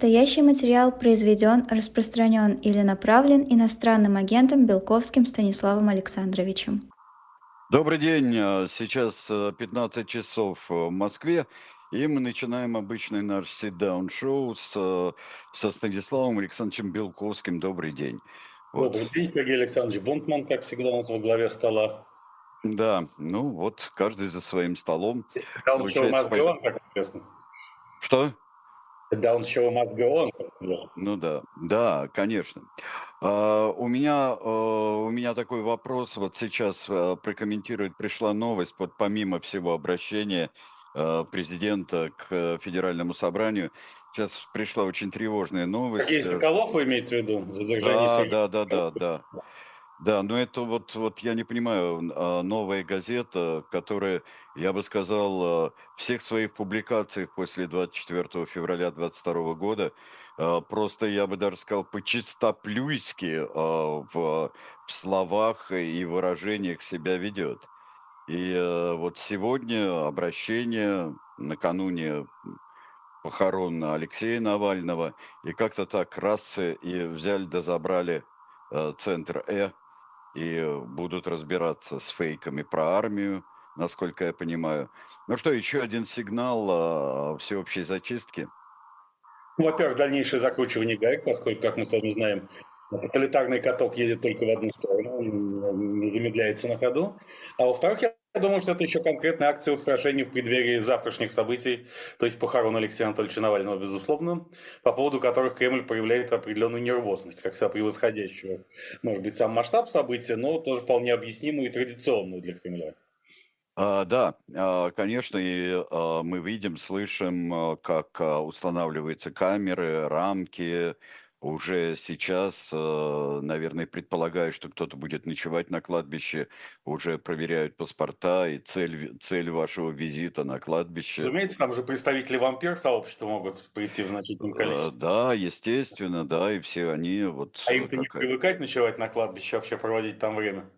Настоящий материал произведен, распространен или направлен иностранным агентом Белковским Станиславом Александровичем. Добрый день. А, сейчас 15 часов в Москве, и мы начинаем обычный наш sit-down шоу с, со Станиславом Александровичем Белковским. Добрый день. Вот. Добрый день, Сергей Александрович Бунтман, как всегда у нас во главе стола. Да, ну вот, каждый за своим столом. Сказал, что у нас как известно. Что? Down show must go on. Ну да, да, конечно. Uh, у меня uh, у меня такой вопрос. Вот сейчас uh, прокомментировать пришла новость. Вот помимо всего обращения президента к федеральному собранию, сейчас пришла очень тревожная новость. Какие Соколов вы имеете в виду? Задержание да, да, да, да, да. Да, но это вот, вот я не понимаю, а, новая газета, которая, я бы сказал, а, всех своих публикациях после 24 февраля 2022 года, а, просто, я бы даже сказал, по-чистоплюйски в, в словах и выражениях себя ведет. И вот сегодня обращение накануне похорон Алексея Навального, и как-то так раз и взяли да забрали центр Э, и будут разбираться с фейками про армию, насколько я понимаю. Ну что, еще один сигнал всеобщей зачистки? Ну, во-первых, дальнейшее закручивание гаек, поскольку, как мы с вами знаем, тоталитарный каток едет только в одну сторону, он замедляется на ходу. А во-вторых, я я думаю, что это еще конкретная акция устрашения в преддверии завтрашних событий, то есть похорон Алексея Анатольевича Навального, безусловно, по поводу которых Кремль проявляет определенную нервозность, как всегда превосходящую, может быть, сам масштаб события, но тоже вполне объяснимую и традиционную для Кремля. А, да, а, конечно, и а, мы видим, слышим, как устанавливаются камеры, рамки, уже сейчас, э, наверное, предполагаю, что кто-то будет ночевать на кладбище, уже проверяют паспорта и цель, цель вашего визита на кладбище. Разумеется, там же представители вампир сообщества могут прийти в значительном э, количестве. Да, естественно, да, и все они вот... А им-то не привыкать ночевать на кладбище, вообще проводить там время?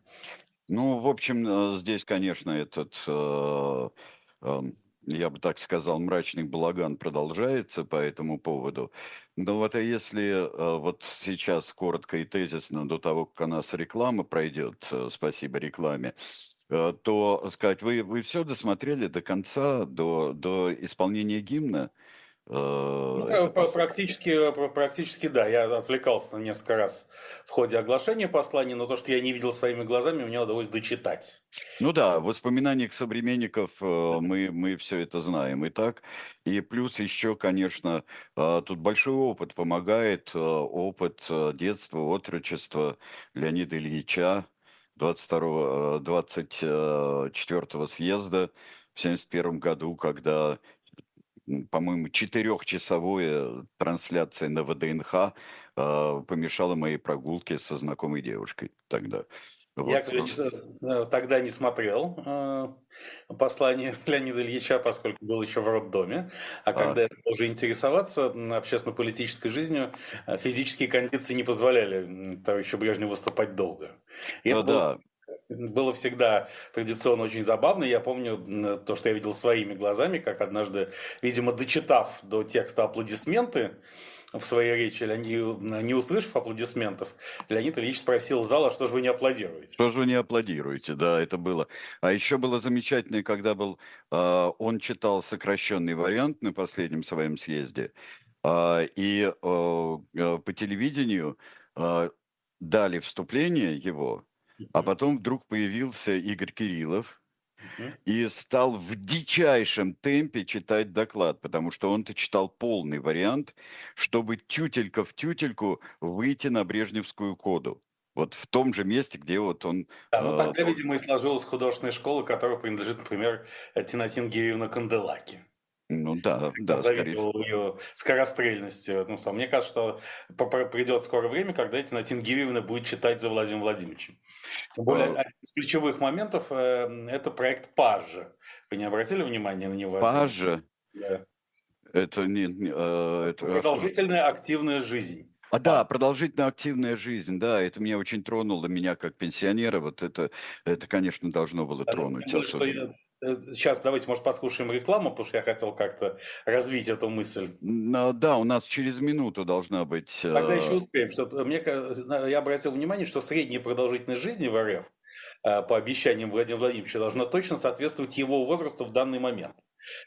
Ну, в общем, э, здесь, конечно, этот я бы так сказал, мрачный балаган продолжается по этому поводу. Но вот а если э, вот сейчас коротко и тезисно до того, как у нас реклама пройдет, э, спасибо рекламе, э, то сказать, вы, вы все досмотрели до конца, до, до исполнения гимна? Ну, э, практически, практически да. Я отвлекался на несколько раз в ходе оглашения послания, но то, что я не видел своими глазами, мне удалось дочитать. Ну да, в воспоминаниях современников э, мы, мы все это знаем и так. И плюс еще, конечно, э, тут большой опыт помогает, опыт детства, отрочества Леонида Ильича, 22 24 съезда в 1971 году, когда по-моему, четырехчасовая трансляция на ВДНХ э, помешала моей прогулке со знакомой девушкой тогда. Вот. Я, кстати, э, тогда не смотрел э, послание Леонида Ильича, поскольку был еще в роддоме. А, а. когда я уже интересоваться общественно-политической жизнью, э, физические кондиции не позволяли товарищу Брежневу выступать долго. И ну, это да. было было всегда традиционно очень забавно. Я помню то, что я видел своими глазами, как однажды, видимо, дочитав до текста аплодисменты в своей речи, не услышав аплодисментов, Леонид Ильич спросил зала, что же вы не аплодируете? Что же вы не аплодируете, да, это было. А еще было замечательно, когда был, э, он читал сокращенный вариант на последнем своем съезде, э, и э, по телевидению э, дали вступление его, а потом вдруг появился Игорь Кириллов и стал в дичайшем темпе читать доклад, потому что он-то читал полный вариант, чтобы тютелька в тютельку выйти на Брежневскую коду. Вот в том же месте, где вот он... Да, ну тогда, э, видимо, и сложилась художественная школа, которой принадлежит, например, Тинатин Геевна Канделаки. Ну да, да, завидовал ее скорострельности. Ну, сам. Мне кажется, что придет скоро время, когда эти Натин Гириевна будет читать за Владимиром Владимировичем. Тем более, а... один из ключевых моментов э, это проект Пажа. Вы не обратили внимания на него? Пажа? Да. Это не... Э, это Продолжительная активная жизнь. А да, продолжительная активная жизнь, да, это меня очень тронуло, меня как пенсионера, вот это, это конечно, должно было тронуть. Думаю, что я сейчас давайте, может, послушаем рекламу, потому что я хотел как-то развить эту мысль. Да, у нас через минуту должна быть... Тогда еще успеем. Что, мне, я обратил внимание, что средняя продолжительность жизни в РФ по обещаниям Владимира Владимировича должна точно соответствовать его возрасту в данный момент.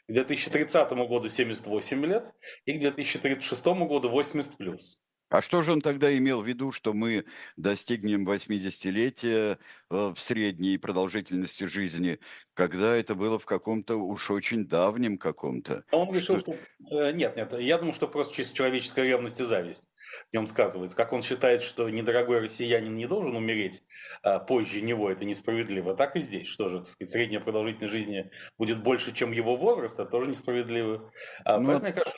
К 2030 году 78 лет и к 2036 году 80 плюс. А что же он тогда имел в виду, что мы достигнем 80-летия э, в средней продолжительности жизни, когда это было в каком-то уж очень давнем каком-то? А он решил, что... что... Э, нет, нет, я думаю, что просто чисто человеческая ревность и зависть в нем сказывается. Как он считает, что недорогой россиянин не должен умереть а, позже него, это несправедливо. Так и здесь. Что же, так сказать, средняя продолжительность жизни будет больше, чем его возраст, это тоже несправедливо. А, ну, поэтому, мне кажется,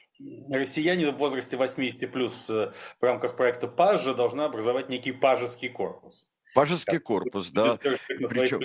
россияне в возрасте 80 плюс э, в рамках проекта ПАЖа должны образовать некий пажеский корпус. Пажеский корпус, да. Причем,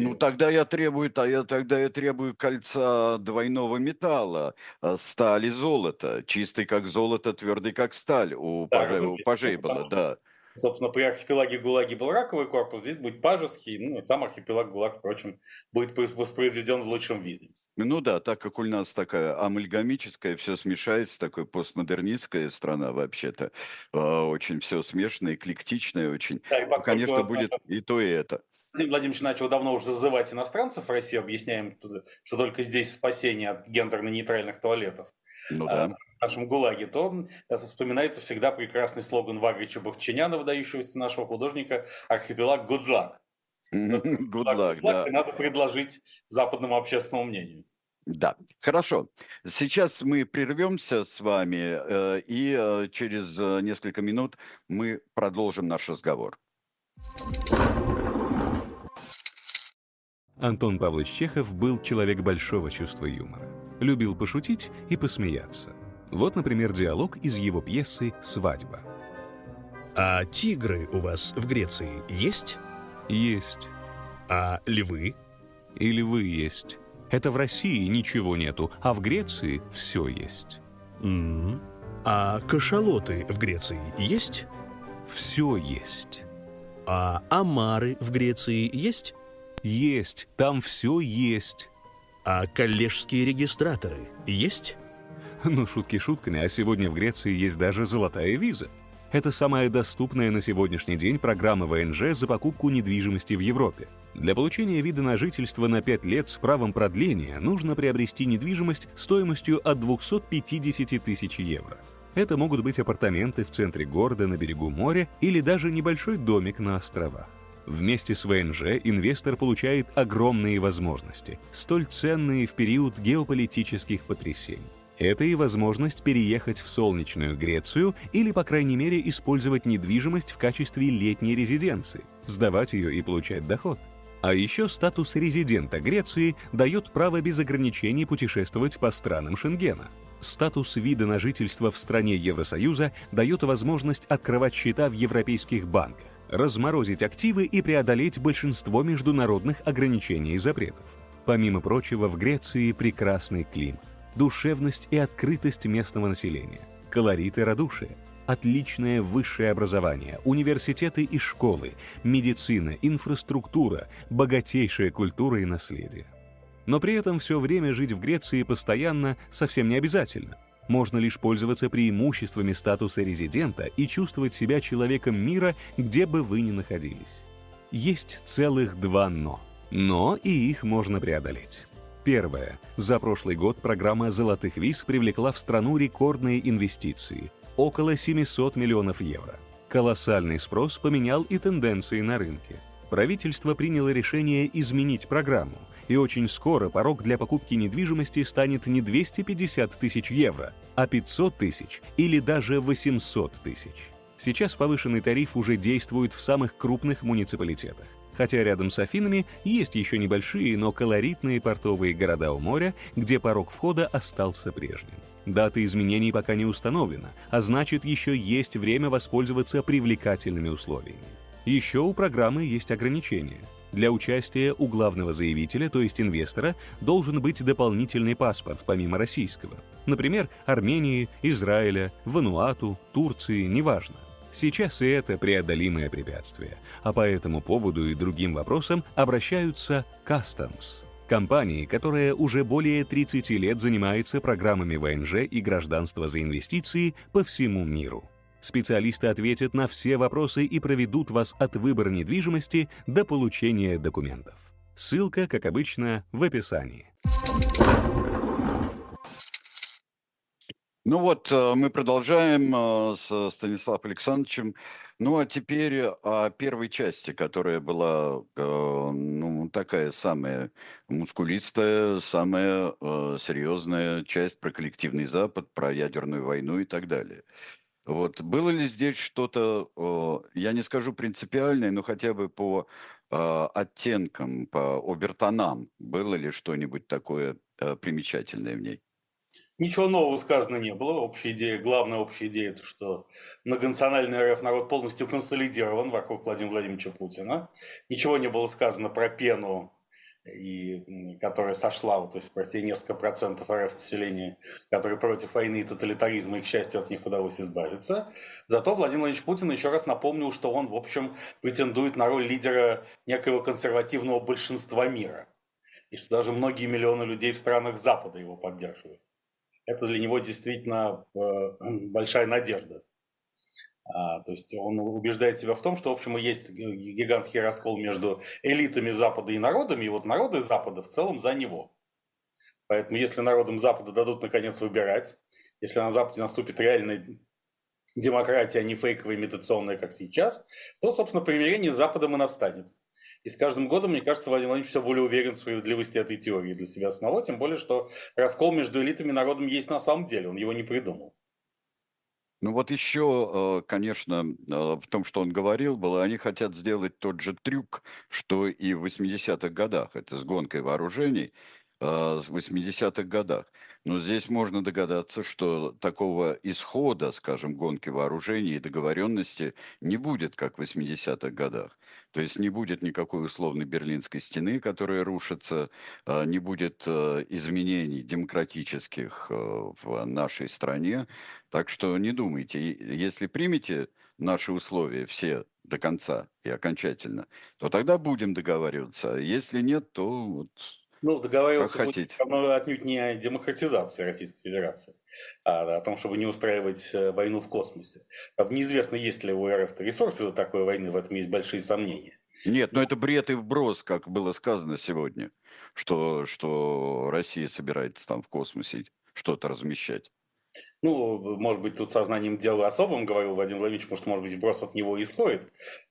ну тогда я требую, а я тогда я требую кольца двойного металла, а, стали золота, чистый как золото, твердый как сталь у, да, пажей, у пажей было, да. Собственно, при архипелаге ГУЛАГе был раковый корпус, здесь будет пажеский, ну, сам архипелаг ГУЛАГ, впрочем, будет воспроизведен в лучшем виде. Ну да, так как у нас такая амальгамическая, все смешается, такой постмодернистская страна вообще-то, а, очень все смешанное, эклектичное очень. Да, и Конечно, будет и то, и это. Владимир Владимирович начал давно уже зазывать иностранцев в Россию, объясняем, что только здесь спасение от гендерно-нейтральных туалетов. Ну а, да. В нашем ГУЛАГе, то э, вспоминается всегда прекрасный слоган Вагрича Бахчиняна, выдающегося нашего художника, архипелаг «Good luck». Good luck, да. Надо предложить западному общественному мнению. Да, хорошо. Сейчас мы прервемся с вами, э, и э, через э, несколько минут мы продолжим наш разговор. Антон Павлович Чехов был человек большого чувства юмора. Любил пошутить и посмеяться. Вот, например, диалог из его пьесы «Свадьба». «А тигры у вас в Греции есть?» Есть. А львы? И львы есть. Это в России ничего нету, а в Греции все есть. Mm-hmm. А кашалоты в Греции есть? Все есть. А омары в Греции есть? Есть, там все есть. А коллежские регистраторы есть? Ну, шутки шутками, а сегодня в Греции есть даже золотая виза. Это самая доступная на сегодняшний день программа ВНЖ за покупку недвижимости в Европе. Для получения вида на жительство на 5 лет с правом продления нужно приобрести недвижимость стоимостью от 250 тысяч евро. Это могут быть апартаменты в центре города на берегу моря или даже небольшой домик на островах. Вместе с ВНЖ инвестор получает огромные возможности, столь ценные в период геополитических потрясений. Это и возможность переехать в солнечную Грецию или, по крайней мере, использовать недвижимость в качестве летней резиденции, сдавать ее и получать доход. А еще статус резидента Греции дает право без ограничений путешествовать по странам Шенгена. Статус вида на жительство в стране Евросоюза дает возможность открывать счета в европейских банках, разморозить активы и преодолеть большинство международных ограничений и запретов. Помимо прочего, в Греции прекрасный климат душевность и открытость местного населения, колорит и радушие, отличное высшее образование, университеты и школы, медицина, инфраструктура, богатейшая культура и наследие. Но при этом все время жить в Греции постоянно совсем не обязательно. Можно лишь пользоваться преимуществами статуса резидента и чувствовать себя человеком мира, где бы вы ни находились. Есть целых два «но». Но и их можно преодолеть. Первое. За прошлый год программа «Золотых виз» привлекла в страну рекордные инвестиции – около 700 миллионов евро. Колоссальный спрос поменял и тенденции на рынке. Правительство приняло решение изменить программу, и очень скоро порог для покупки недвижимости станет не 250 тысяч евро, а 500 тысяч или даже 800 тысяч. Сейчас повышенный тариф уже действует в самых крупных муниципалитетах хотя рядом с Афинами есть еще небольшие, но колоритные портовые города у моря, где порог входа остался прежним. Дата изменений пока не установлена, а значит еще есть время воспользоваться привлекательными условиями. Еще у программы есть ограничения. Для участия у главного заявителя, то есть инвестора, должен быть дополнительный паспорт, помимо российского. Например, Армении, Израиля, Вануату, Турции, неважно. Сейчас и это преодолимое препятствие, а по этому поводу и другим вопросам обращаются Customs. компании, которая уже более 30 лет занимается программами ВНЖ и гражданства за инвестиции по всему миру. Специалисты ответят на все вопросы и проведут вас от выбора недвижимости до получения документов. Ссылка, как обычно, в описании. Ну вот, э, мы продолжаем э, с Станиславом Александровичем. Ну а теперь о первой части, которая была, э, ну, такая самая мускулистая, самая серьезная часть про коллективный Запад, про ядерную войну и так далее. Вот. Было ли здесь что-то, я не скажу принципиальное, но хотя бы по оттенкам, по обертонам, было ли что-нибудь такое примечательное в ней? Ничего нового сказано не было. Общая идея, главная общая идея, это что многонациональный РФ народ полностью консолидирован вокруг Владимира Владимировича Путина. Ничего не было сказано про пену, и, которая сошла, то есть про те несколько процентов РФ населения, которые против войны и тоталитаризма, и, к счастью, от них удалось избавиться. Зато Владимир Владимирович Путин еще раз напомнил, что он, в общем, претендует на роль лидера некоего консервативного большинства мира. И что даже многие миллионы людей в странах Запада его поддерживают это для него действительно э, большая надежда. А, то есть он убеждает себя в том, что, в общем, есть гигантский раскол между элитами Запада и народами, и вот народы Запада в целом за него. Поэтому если народам Запада дадут, наконец, выбирать, если на Западе наступит реальная демократия, а не фейковая имитационная, как сейчас, то, собственно, примирение с Западом и настанет. И с каждым годом, мне кажется, Владимир Владимирович все более уверен в справедливости этой теории для себя самого, тем более, что раскол между элитами и народом есть на самом деле, он его не придумал. Ну вот еще, э, конечно, э, в том, что он говорил, было, они хотят сделать тот же трюк, что и в 80-х годах, это с гонкой вооружений, в 80-х годах. Но здесь можно догадаться, что такого исхода, скажем, гонки вооружений и договоренности не будет, как в 80-х годах. То есть не будет никакой условной Берлинской стены, которая рушится, а, не будет э, изменений демократических в нашей стране. Так что не думайте, если примете наши условия все до конца и окончательно, то тогда будем договариваться. А если нет, то вот ну, договариваться как будет отнюдь не о демократизации Российской Федерации, а о том, чтобы не устраивать э, войну в космосе. Неизвестно, есть ли у РФ ресурсы для такой войны, в этом есть большие сомнения. Нет, но это бред и вброс, как было сказано сегодня, что, что Россия собирается там в космосе что-то размещать. Ну, может быть, тут сознанием дела особым, говорил Владимир Владимирович, потому что, может быть, вброс от него исходит.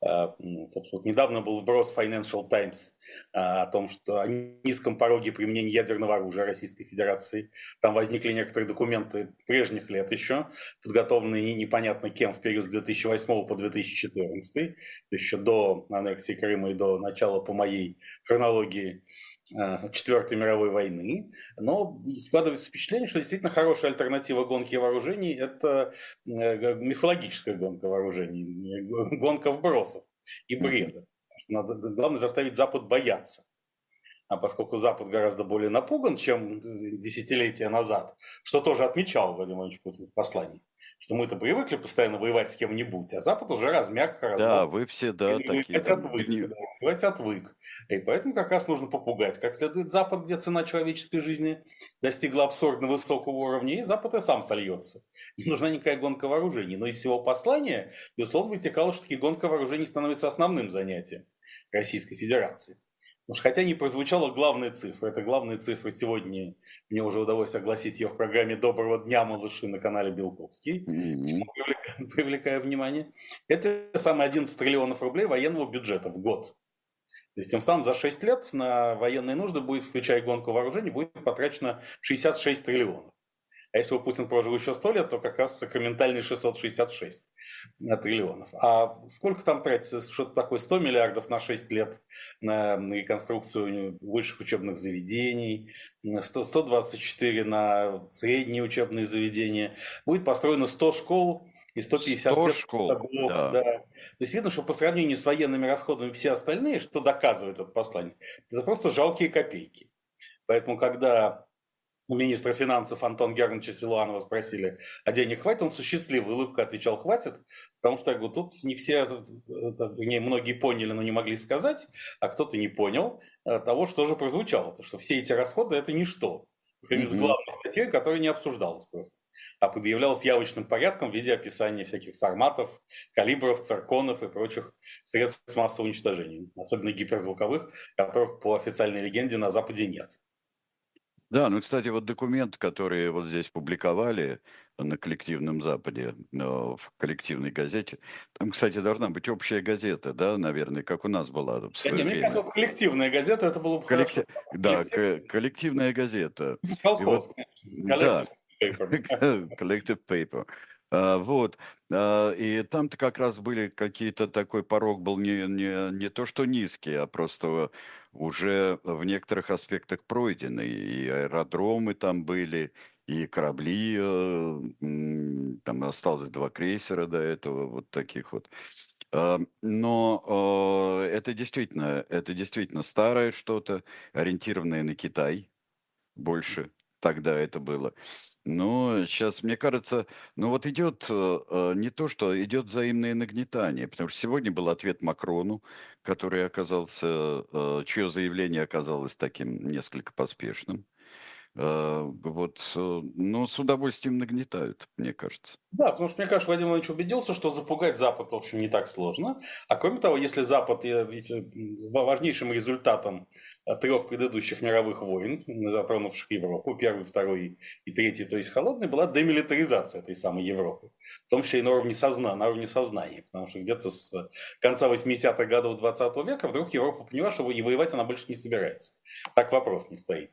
А, собственно, недавно был вброс Financial Times а, о том, что о низком пороге применения ядерного оружия Российской Федерации. Там возникли некоторые документы прежних лет еще, подготовленные непонятно кем в период с 2008 по 2014, еще до аннексии Крыма и до начала по моей хронологии Четвертой мировой войны, но складывается впечатление, что действительно хорошая альтернатива гонки вооружений – это э, мифологическая гонка вооружений, гонка вбросов и бреда. Надо, главное заставить Запад бояться. А поскольку Запад гораздо более напуган, чем десятилетия назад, что тоже отмечал Владимир Владимирович Путин в послании, что мы-то привыкли постоянно воевать с кем-нибудь, а Запад уже размяк. Да, вы все, да, такие. Там, отвык, не... да, отвык. И поэтому как раз нужно попугать. Как следует Запад, где цена человеческой жизни достигла абсурдно высокого уровня, и Запад и сам сольется. Не нужна никакая гонка вооружений. Но из всего послания, безусловно, вытекало, что таки гонка вооружений становится основным занятием Российской Федерации. Что хотя не прозвучала главная цифра, это главная цифра сегодня, мне уже удалось огласить ее в программе «Доброго дня, малыши» на канале Белковский, mm-hmm. привлекая, привлекая внимание. Это самые 11 триллионов рублей военного бюджета в год. То есть тем самым за 6 лет на военные нужды будет, включая гонку вооружений, будет потрачено 66 триллионов. А если бы Путин прожил еще 100 лет, то как раз сакраментальные 666 триллионов. А сколько там тратится, что-то такое, 100 миллиардов на 6 лет на реконструкцию высших учебных заведений, 100, 124 на средние учебные заведения. Будет построено 100 школ, и 150 100 школ, садов, да. да. То есть видно, что по сравнению с военными расходами все остальные, что доказывает это послание, это просто жалкие копейки. Поэтому, когда у министра финансов Антон Германовича Силуанова спросили, а денег хватит? Он со счастливой улыбкой отвечал, хватит, потому что, я говорю, тут не все, не, многие поняли, но не могли сказать, а кто-то не понял э, того, что же прозвучало, то, что все эти расходы – это ничто. С главной статьей, которая не обсуждалась просто, а предъявлялась явочным порядком в виде описания всяких сарматов, калибров, цирконов и прочих средств массового уничтожения, особенно гиперзвуковых, которых по официальной легенде на Западе нет. Да, ну, кстати, вот документ, который вот здесь публиковали на коллективном Западе, э, в коллективной газете, там, кстати, должна быть общая газета, да, наверное, как у нас была в свое да, время. Мне кажется, коллективная газета, это было бы Коллекти... хорошо. Да, Коллектив... коллективная газета. Колхоз. Вот... Да, collective paper. А, вот. А, и там-то как раз были какие-то, такой порог был не, не, не то что низкий, а просто уже в некоторых аспектах пройденный. И аэродромы там были, и корабли, э, там осталось два крейсера до этого, вот таких вот. А, но это действительно, это действительно старое что-то, ориентированное на Китай больше тогда это было. Но сейчас, мне кажется, ну вот идет э, э, не то, что идет взаимное нагнетание, потому что сегодня был ответ Макрону, который оказался, э, чье заявление оказалось таким несколько поспешным. Э, вот, э, но с удовольствием нагнетают, мне кажется. Да, потому что, мне кажется, Владимир Владимирович убедился, что запугать Запад, в общем, не так сложно. А кроме того, если Запад важнейшим результатом трех предыдущих мировых войн, затронувших Европу, первый, второй и третий, то есть холодный, была демилитаризация этой самой Европы. В том числе и на уровне, созна, на уровне сознания. Потому что где-то с конца 80-х годов 20 века вдруг Европа поняла, что и воевать она больше не собирается. Так вопрос не стоит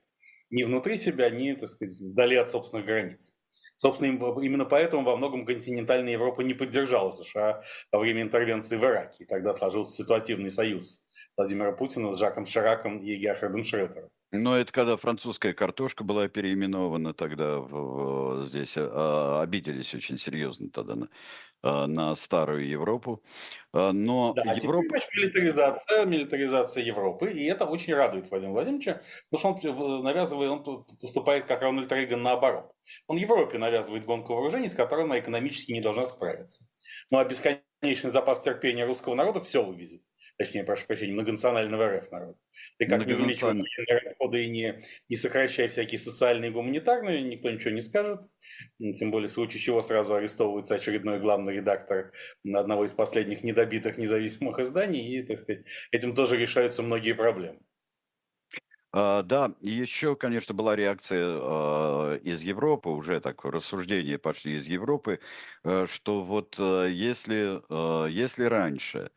ни внутри себя, ни, так сказать, вдали от собственных границ. Собственно, именно поэтому во многом континентальная Европа не поддержала США во время интервенции в Ираке. И тогда сложился ситуативный союз Владимира Путина с Жаком Шираком и Герхардом Шредером. Но это когда французская картошка была переименована тогда в, в, здесь, а, обиделись очень серьезно тогда на, а, на старую Европу. А, но да, Европа... теперь, милитаризация, милитаризация Европы, и это очень радует Владимира Владимировича, потому что он навязывает, он поступает как Рональд Рейган наоборот. Он Европе навязывает гонку вооружений, с которой она экономически не должна справиться. Ну а бесконечный запас терпения русского народа все вывезет точнее, прошу прощения, многонационального РФ народ. Ты как не увеличивай расходы и не, не сокращай всякие социальные и гуманитарные, никто ничего не скажет. Тем более, в случае чего сразу арестовывается очередной главный редактор одного из последних недобитых независимых изданий, и, так сказать, этим тоже решаются многие проблемы. А, да, еще, конечно, была реакция а, из Европы, уже так рассуждения пошли из Европы, а, что вот а, если, а, если раньше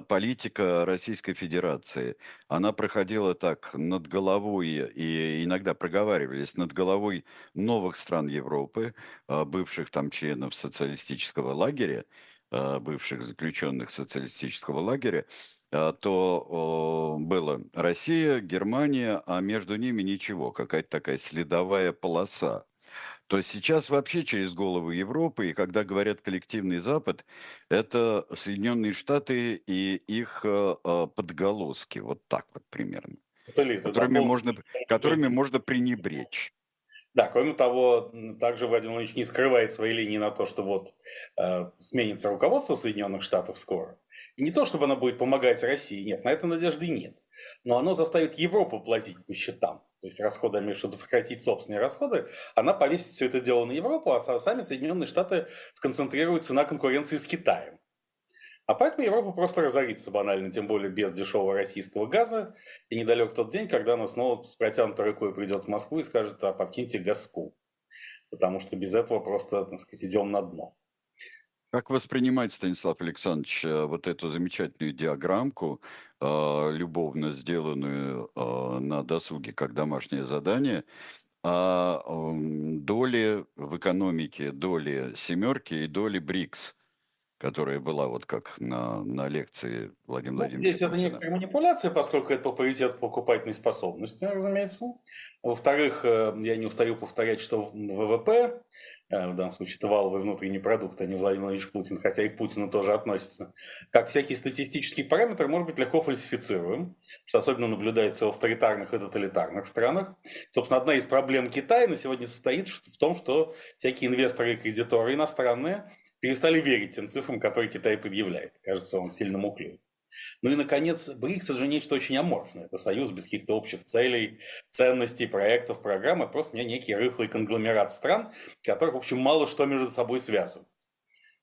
политика Российской Федерации, она проходила так над головой, и иногда проговаривались над головой новых стран Европы, а, бывших там членов социалистического лагеря, а, бывших заключенных социалистического лагеря, то было Россия, Германия, а между ними ничего, какая-то такая следовая полоса. То есть сейчас вообще через голову Европы, и когда говорят коллективный Запад, это Соединенные Штаты и их э, э, подголоски, вот так вот примерно, Сателлиты, которыми, да, можно, которыми можно пренебречь. Да, кроме того, также Владимир Владимирович не скрывает свои линии на то, что вот э, сменится руководство Соединенных Штатов скоро. И не то, чтобы оно будет помогать России, нет, на это надежды нет. Но оно заставит Европу платить по счетам то есть расходами, чтобы сократить собственные расходы, она повесит все это дело на Европу, а сами Соединенные Штаты сконцентрируются на конкуренции с Китаем. А поэтому Европа просто разорится банально, тем более без дешевого российского газа. И недалек тот день, когда она снова с протянутой рукой придет в Москву и скажет, а покиньте газку. Потому что без этого просто, так сказать, идем на дно. Как воспринимать, Станислав Александрович, э, вот эту замечательную диаграммку, э, любовно сделанную э, на досуге как домашнее задание, о доли в экономике, доли семерки и доли БРИКС? Которая была вот как на, на лекции Владимира Ну, Владимировича здесь это некоторая манипуляция, поскольку это по паритету покупательной способности, разумеется. Во-вторых, э, я не устаю повторять, что ВВП, э, в данном случае это валовый внутренний продукт, а не Владимир Владимирович Путин, хотя и к Путину тоже относится, как всякий статистический параметр, может быть легко фальсифицируем, что особенно наблюдается в авторитарных и тоталитарных странах. Собственно, одна из проблем Китая на сегодня состоит в том, что всякие инвесторы и кредиторы иностранные перестали верить тем цифрам, которые Китай предъявляет. Кажется, он сильно мухлюет. Ну и, наконец, БРИКС – это же нечто очень аморфное. Это союз без каких-то общих целей, ценностей, проектов, программ. Это просто не- некий рыхлый конгломерат стран, которых, в общем, мало что между собой связывает.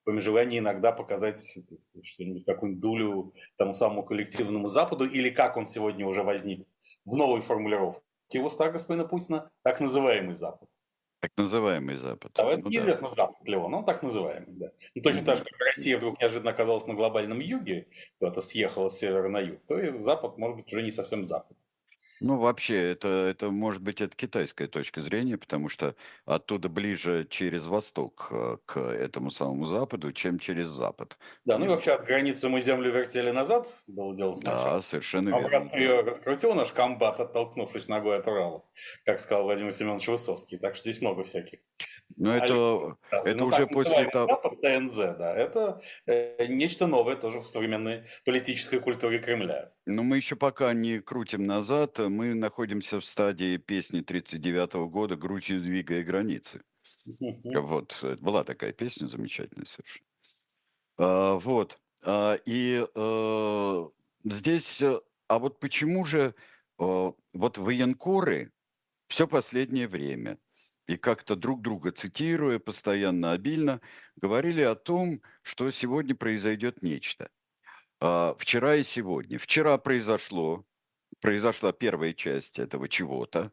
Кроме желания иногда показать сказать, что-нибудь, какую-нибудь дулю тому самому коллективному Западу, или как он сегодня уже возник в новой формулировке его уста господина Путина, так называемый Запад. Так называемый Запад. А это Ну да. неизвестно Запад ли он, он так называемый, да. Ну, точно так же, как Россия вдруг неожиданно оказалась на глобальном юге, куда-то съехала с севера на юг, то и Запад, может быть, уже не совсем Запад. Ну, вообще, это, это может быть это китайская точка зрения, потому что оттуда ближе через восток э, к этому самому западу, чем через запад. Да, ну и вообще от границы мы землю вертели назад, было дело сначала. Да, совершенно верно. Обратно ее раскрутил наш комбат, оттолкнувшись ногой от Урала, как сказал Владимир Семенович Высоцкий. Так что здесь много всяких. Но это, аллитераций. это Ну, уже после того... ТНЗ, да, это э, нечто новое тоже в современной политической культуре Кремля. Но мы еще пока не крутим назад, мы находимся в стадии песни 39 года «Грудью двигая границы». Вот, э, была такая песня замечательная совершенно. А, вот, а, и э, здесь, э, а вот почему же э, вот военкоры все последнее время, и как-то друг друга цитируя постоянно, обильно, говорили о том, что сегодня произойдет нечто. А, Вчера и сегодня. Вчера произошло, произошла первая часть этого чего-то,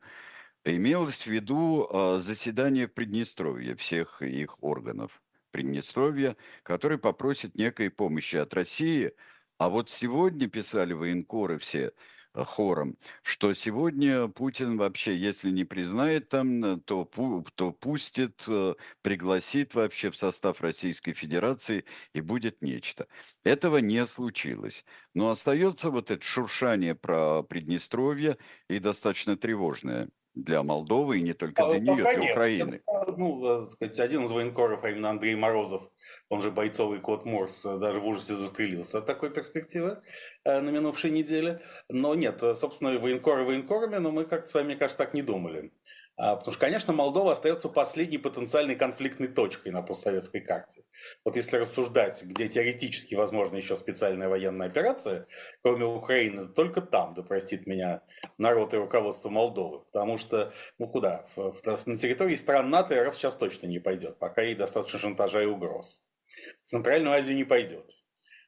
Имелось в виду а, заседание в Приднестровье всех их органов Приднестровья, которые попросят некой помощи от России. А вот сегодня писали военкоры все хором, что сегодня Путин вообще, если не признает там, э, то, пу- то пустит, э, пригласит вообще в состав Российской Федерации и будет нечто. Этого не случилось. Но остается вот это шуршание про Приднестровье и достаточно тревожное для Молдовы, и не только для нее, пока для нет. Украины. Ну, э, сказать, один из военкоров, а именно Андрей Морозов, он же бойцовый кот Морс, э, даже в ужасе застрелился от такой перспективы э, на минувшей неделе. Но нет, собственно, военкоры военкорами, но мы как-то с вами, мне кажется, так не думали. А, Потому что, конечно, Молдова остается последней потенциальной конфликтной точкой на постсоветской карте. Вот если рассуждать, где теоретически возможна еще специальная военная операция, кроме Украины, только там, да простит меня народ и руководство Молдовы. Потому что, ну куда, в- в- на территории стран НАТО РФ сейчас точно не пойдет, пока ей достаточно шантажа и угроз. В Центральную Азию не пойдет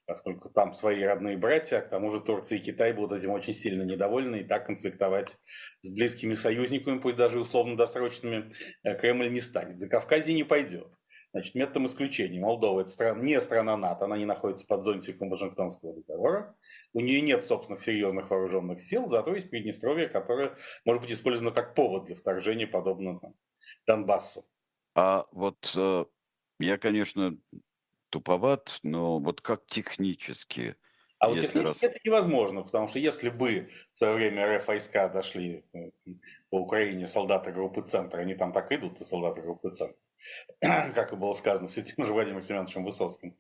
поскольку там свои родные братья, к тому же Турция и Китай будут этим очень сильно недовольны и так конфликтовать с близкими союзниками, пусть даже условно-досрочными, э, Кремль не станет. За Кавказье не пойдет. Значит, методом исключения. Молдова – это страна, не страна НАТО, она не находится под зонтиком Вашингтонского договора. У нее нет собственных серьезных вооруженных сил, зато есть Приднестровье, которое может быть использовано как повод для вторжения, подобно там, Донбассу. А вот э, я, конечно, туповат, но вот как технически, А вот технически раз... это невозможно, потому что если бы в свое время РФ войска дошли э, по Украине солдаты группы «Центр», они там так идут, и солдаты группы «Центр», как и было сказано все тем же Владимиром Семеновичем Высоцким,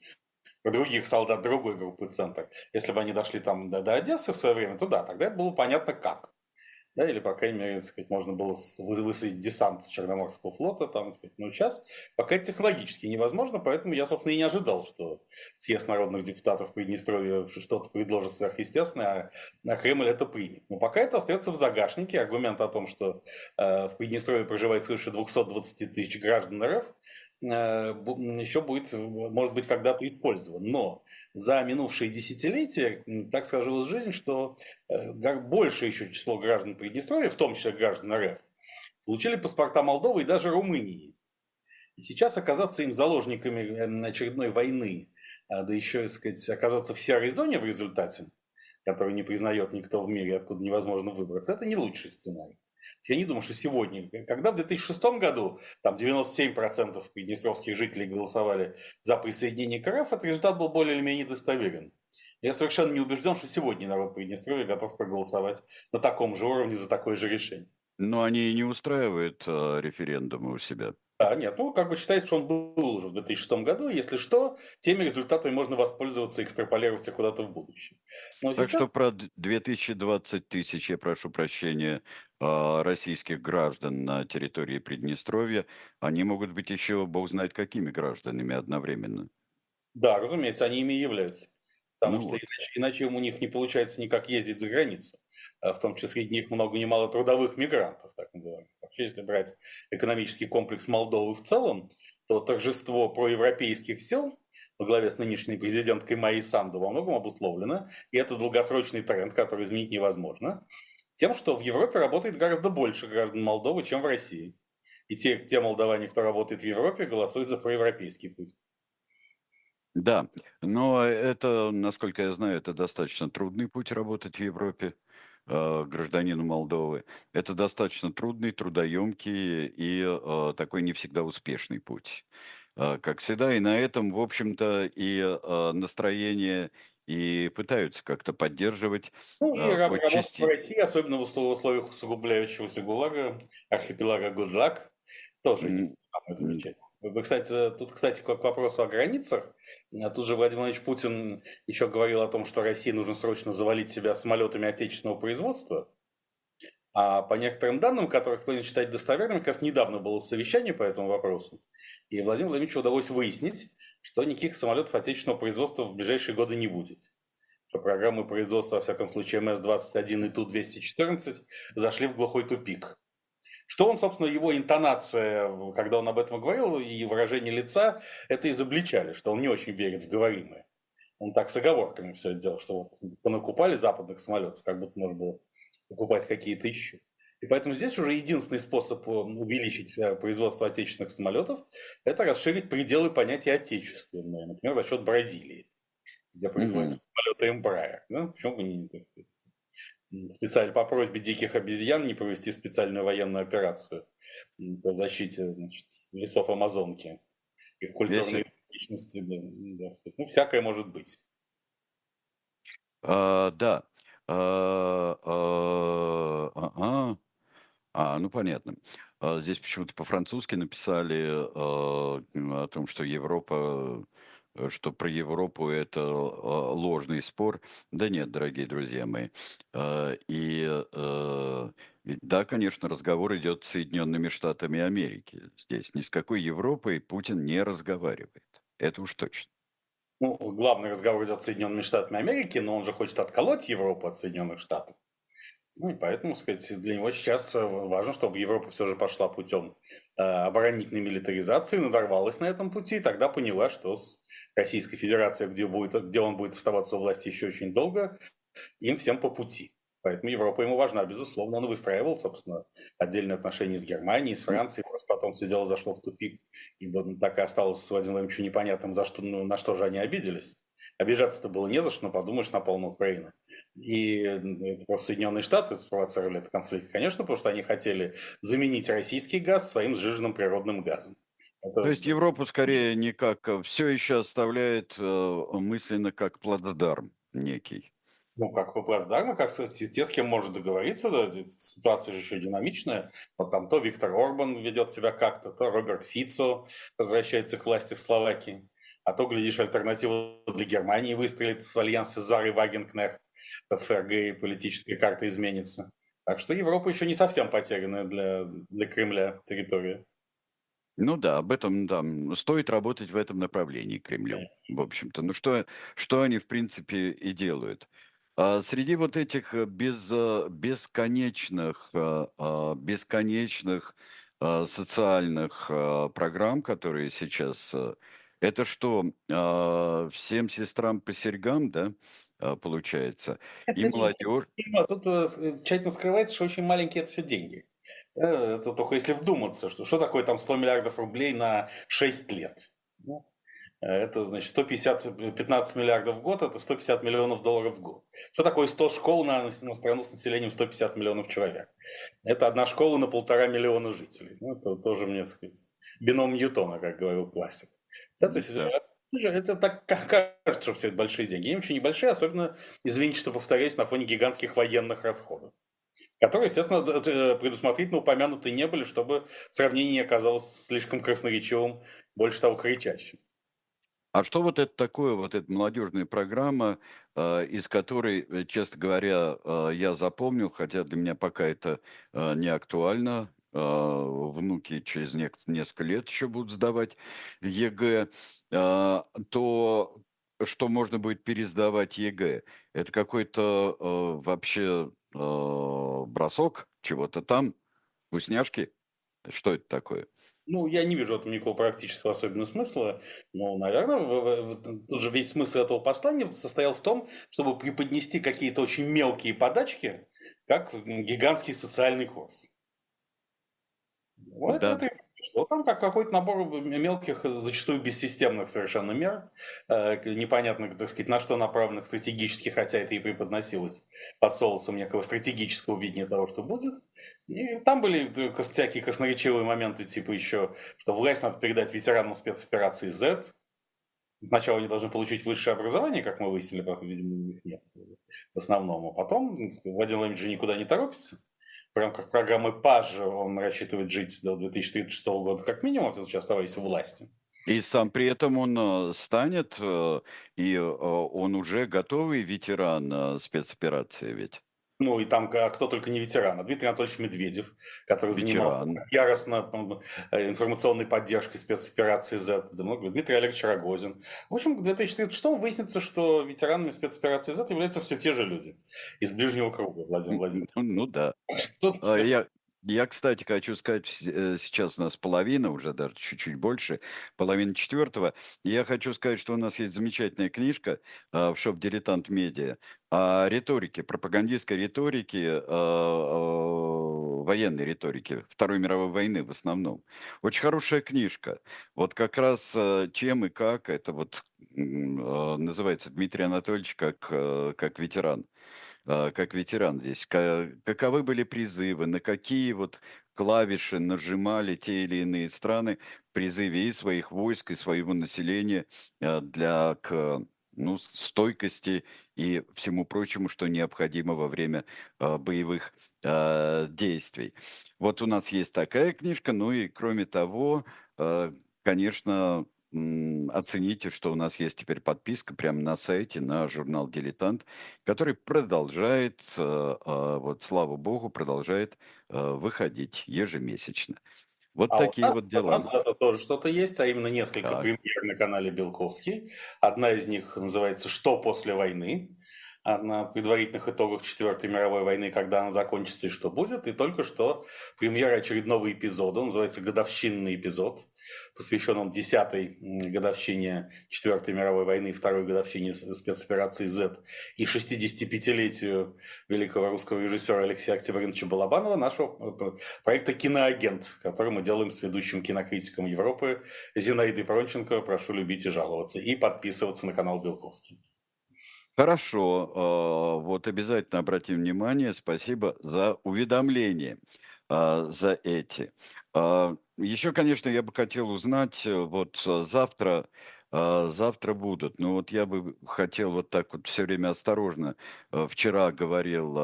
других солдат другой группы «Центр». Если бы они дошли там до, до Одессы в свое время, то да, тогда это было понятно как. Да, или, по крайней мере, так сказать, можно было высадить десант с Черноморского флота, там, так сказать, ну, сейчас. Пока это технологически невозможно, поэтому я, собственно, и не ожидал, что съезд народных депутатов Приднестровья что-то предложит сверхъестественное, а а Кремль это примет. Но пока это остается в загашнике. Аргумент о том, что э, в Приднестровье проживает свыше 220 тысяч граждан РФ, э, еще будет, может быть, когда-то использован. Но за минувшие десятилетия, так сложилась жизнь, что э, большее еще число граждан Приднестровья, в том числе граждан РФ, получили паспорта Молдовы и даже Румынии. И сейчас оказаться им заложниками э, очередной войны, а, да еще, так сказать, оказаться в серой зоне в результате, которую не признает никто в мире, откуда невозможно выбраться, это не лучший сценарий. Я не думаю, что сегодня, когда в 2006 году там 97% приднестровских жителей голосовали за присоединение к РФ, этот результат был более или менее достоверен. Я совершенно не убежден, что сегодня народ Приднестровья готов проголосовать на таком же уровне за такое же решение. Но они не устраивают э, референдумы у себя. Да, нет, ну как бы считается, что он был уже в 2006 году, если что, теми результатами можно воспользоваться и экстраполировать их куда-то в будущем. Но так сейчас... что про 2020 тысяч, я прошу прощения, а, российских граждан на территории Приднестровья, они могут быть еще, бог знает, какими гражданами одновременно. Да, разумеется, они ими являются. Потому ну что вот. иначе, иначе у них не получается никак ездить за границу. А в том числе среди них много немало трудовых мигрантов, так называемых. Вообще, если брать экономический комплекс Молдовы в целом, то торжество проевропейских сил во главе с нынешней президенткой Майей Санду во многом обусловлено, и это долгосрочный тренд, который изменить невозможно, тем, что в Европе работает гораздо больше граждан Молдовы, чем в России. И те, те молдаване, кто работает в Европе, голосуют за проевропейский путь. Да, но это, насколько я знаю, это достаточно трудный путь работать в Европе э, гражданину Молдовы. Это достаточно трудный, трудоемкий и э, такой не всегда успешный путь. Э, как всегда, и на этом, в общем-то, и э, настроение и пытаются как-то поддерживать. Ну, и э, работать части... в России, особенно в условиях усугубляющегося ГУЛАГа, архипелага Гудлак, тоже mm. самое замечательное. Вы, кстати, тут, кстати, к вопросу о границах. А тут же Владимир Владимирович Путин еще говорил о том, что России нужно срочно завалить себя самолетами отечественного производства. А по некоторым данным, которых склонен считать достоверными, как раз недавно было совещание по этому вопросу. И Владимиру Владимировичу удалось выяснить, что никаких самолетов отечественного производства в ближайшие годы не будет. Что программы производства, во всяком случае, МС-21 и Ту-214 зашли в глухой тупик. Что он, собственно, его интонация, когда он об этом говорил, и выражение лица, это изобличали, что он не очень верит в говоримое. Он так с оговорками все это делал, что вот понакупали западных самолетов, как будто можно было покупать какие-то еще. И поэтому здесь уже единственный способ э, увеличить э, производство отечественных самолетов – это расширить пределы понятия отечественное, например, за счет Бразилии, где производятся mm-hmm. самолеты Embraer. Да? Почему бы не, так сказать, специально по просьбе диких обезьян не провести специальную военную операцию по защите значит, лесов Амазонки, их культурной идентичности. Да, да, ну, всякое может быть. А, да. А, а, а, а, ну понятно. А, здесь почему-то по-французски написали а, о том, что Европа Э, что про Европу это а, ложный спор. Да нет, дорогие друзья мои. А, и э, да, конечно, разговор идет с Соединенными Штатами Америки. Здесь ни с какой Европой Путин не разговаривает. Это уж точно. Ну, главный разговор идет с Соединенными Штатами Америки, но он же хочет отколоть Европу от Соединенных Штатов. Ну и поэтому, сказать, для него сейчас э, важно, чтобы Европа все же пошла путем э, оборонительной милитаризации, надорвалась на этом пути, и тогда поняла, что с Российской Федерацией, где, будет, где он будет оставаться у власти еще очень долго, им всем по пути. Поэтому Европа ему важна, безусловно. Он выстраивал, собственно, отдельные отношения с Германией, с Францией. Просто потом все дело зашло в тупик, ибо так и осталось с Владимиром Владимировичем непонятным, за что, ну, на что же они обиделись. Обижаться-то было не за что, но подумаешь, напал на Украину. И просто Соединенные Штаты спровоцировали этот конфликт, конечно, потому что они хотели заменить российский газ своим сжиженным природным газом. Это... То есть Европу скорее не как э, все еще оставляет э, мысленно как плацдарм некий. Ну, как по плацдарму, как те, с кем может договориться, да, ситуация же еще динамичная. Вот там то Виктор Орбан ведет себя как-то, то Роберт Фицо возвращается к власти в Словакии. А то, глядишь, альтернатива для Германии выстрелит в альянсе Зары Вагенкнех. ФРГ и политическая карта изменится. Так что Европа еще не совсем потерянная для, для Кремля территория. Ну да, об этом да, стоит работать в этом направлении Кремлю, в общем-то. Ну что, что они, в принципе, и делают. А среди вот этих э, без, э, бесконечных, э, бесконечных социальных программ, которые сейчас... Это что, всем сестрам по серьгам, да? А, получается. Это и молодежь. Тут э, тщательно скрывается, что очень маленькие это все деньги. Э, это только если вдуматься, что, что такое там 100 миллиардов рублей на 6 лет. Ну, Это, значит, 150, 15 миллиардов в год, это 150 миллионов долларов в год. Что такое 100 школ на, на страну с населением 150 миллионов человек? Это одна школа на полтора миллиона жителей. Ну, это тоже, мне сказать, бином Ньютона, как говорил классик. Да, то есть, да. Это так кажется, что все это большие деньги. Они очень небольшие, особенно, извините, что повторяюсь, на фоне гигантских военных расходов которые, естественно, предусмотрительно упомянуты не были, чтобы сравнение не оказалось слишком красноречивым, больше того, кричащим. А что вот это такое, вот эта молодежная программа, э, из которой, э, честно говоря, э, я запомнил, хотя для меня пока это не актуально, внуки через несколько лет еще будут сдавать ЕГЭ, то что можно будет пересдавать ЕГЭ? Это какой-то вообще бросок чего-то там, вкусняшки? Что это такое? Ну, я не вижу в этом никакого практического особенного смысла. Но, наверное, тут же весь смысл этого послания состоял в том, чтобы преподнести какие-то очень мелкие подачки, как гигантский социальный курс. Вот да. это что там как какой-то набор мелких, зачастую бессистемных совершенно мер, э, непонятно, так сказать, на что направленных стратегически, хотя это и преподносилось под соусом некого стратегического видения того, что будет. И там были всякие красноречивые моменты, типа еще, что власть надо передать ветеранам спецоперации Z. Сначала они должны получить высшее образование, как мы выяснили, просто, видимо, у них нет в основном. А потом Владимир Владимирович же никуда не торопится. В рамках программы ПАЖ он рассчитывает жить до 2036 года как минимум, сейчас оставаясь у власти. И сам при этом он э, станет, э, и э, он уже готовый ветеран спецоперации ведь. Ну, и там а кто только не ветеран. А Дмитрий Анатольевич Медведев, который ветеран. занимался яростно э, информационной поддержкой спецоперации Z. Дмитрий Олегович Рогозин. В общем, в 2036 выяснится, что ветеранами спецоперации Z являются все те же люди из ближнего круга, Владимир Владимирович. Ну, ну да. А я, я, кстати, хочу сказать, э, сейчас у нас половина, уже даже чуть-чуть больше, половина четвертого. Я хочу сказать, что у нас есть замечательная книжка а, в шоп «Дилетант Медиа» о риторике, пропагандистской риторике, а, а, военной риторике Второй мировой войны в основном. Очень хорошая книжка. Вот как раз чем и как, это вот называется Дмитрий Анатольевич как, как ветеран. А, как ветеран здесь, каковы были призывы, на какие вот клавиши нажимали те или иные страны призыве и своих войск, и своего населения а, для к, ну, стойкости и всему прочему, что необходимо во время а, боевых действий. Вот у нас есть такая книжка, ну и кроме того, конечно, оцените, что у нас есть теперь подписка прямо на сайте на журнал «Дилетант», который продолжает, э, а, вот слава богу, продолжает э, выходить ежемесячно. Вот а такие вот дела. У нас это тоже что-то есть, а именно несколько так. премьер на канале Белковский. Одна из них называется «Что после войны?». А на предварительных итогах Четвертой мировой войны, когда она закончится и что будет. И только что премьера очередного эпизода, он называется «Годовщинный эпизод», посвящен он десятой годовщине Четвертой мировой войны, второй годовщине спецоперации Z и 65-летию великого русского режиссера Алексея Октябриновича Балабанова, нашего э, проекта «Киноагент», который мы делаем с ведущим кинокритиком Европы Зинаидой Пронченко. Прошу любить и жаловаться. И подписываться на канал Белковский. Хорошо, а, вот обязательно обратим внимание. Спасибо за уведомление, а, за эти. А, Еще, конечно, я бы хотел узнать, э, вот завтра, завтра будут. Но вот я бы хотел вот так вот все время осторожно. Вчера говорил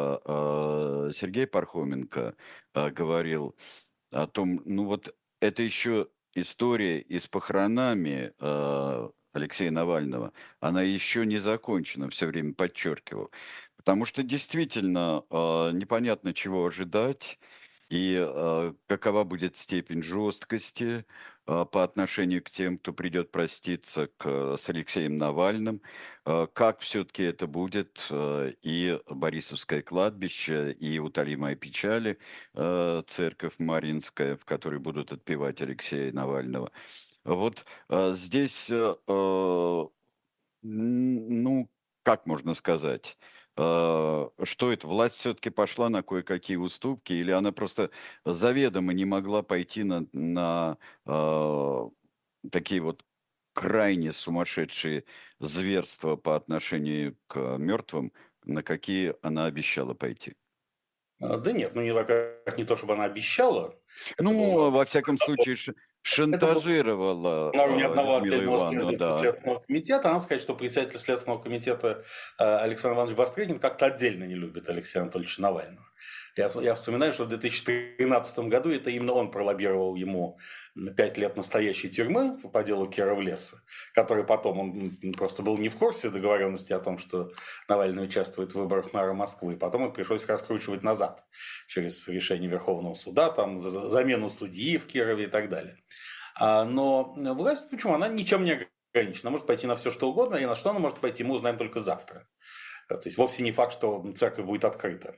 Сергей Пархоменко, говорил о том, ну вот это еще история и с похоронами Алексея Навального, она еще не закончена, все время подчеркивал. Потому что действительно э, непонятно, чего ожидать, и э, какова будет степень жесткости э, по отношению к тем, кто придет проститься к, с Алексеем Навальным, э, как все-таки это будет э, и Борисовское кладбище, и Утолимая печали, э, церковь Маринская, в которой будут отпевать Алексея Навального. Вот э, здесь, э, э ну, как можно сказать, э, что это, власть все-таки пошла на кое-какие уступки, или она просто заведомо не могла пойти на, на э, такие вот крайне сумасшедшие зверства по отношению к мертвым, на какие она обещала пойти? А, да нет, ну, не, во-первых, не то, чтобы она обещала. Ну, было... во всяком случае, шантажировала на уровне одного отдельного да. Следственного комитета. Она сказать, что председатель Следственного комитета э, Александр Иванович Бастрыкин как-то отдельно не любит Алексея Анатольевича Навального. Я, я вспоминаю, что в 2013 году это именно он пролоббировал ему пять лет настоящей тюрьмы по делу Киров леса, который потом, он просто был не в курсе договоренности о том, что Навальный участвует в выборах мэра Москвы, потом это пришлось раскручивать назад через решение Верховного суда, там, за замену судьи в Кирове и так далее. А, но власть, почему? Она ничем не ограничена. Она может пойти на все, что угодно, и на что она может пойти, мы узнаем только завтра. То есть вовсе не факт, что церковь будет открыта.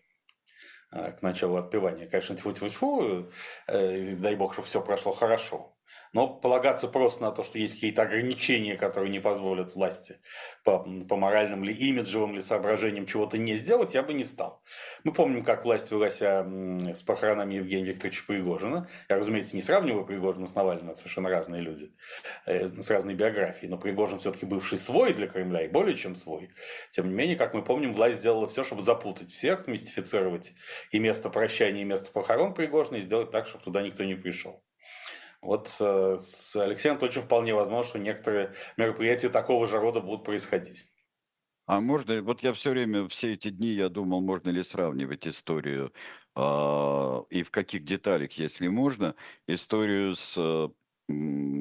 Э, к началу отпевания. Конечно, тьфу-тьфу-тьфу, э, дай бог, чтобы все прошло хорошо. Но полагаться просто на то, что есть какие-то ограничения, которые не позволят власти по, по моральным ли, имиджевым ли соображениям чего-то не сделать, я бы не стал. Мы помним, как власть велась с похоронами Евгения Викторовича Пригожина. Я, разумеется, не сравниваю Пригожина с Навальным, это совершенно разные люди, э, с разной биографией. Но Пригожин все-таки бывший свой для Кремля и более чем свой. Тем не менее, как мы помним, власть сделала все, чтобы запутать всех, мистифицировать и место прощания, и место похорон Пригожина, и сделать так, чтобы туда никто не пришел. Вот э, с Алексеем Анатольевичем вполне возможно, что некоторые мероприятия такого же рода будут происходить. А можно, вот я все время, все эти дни я думал, можно ли сравнивать историю э, и в каких деталях, если можно, историю с э,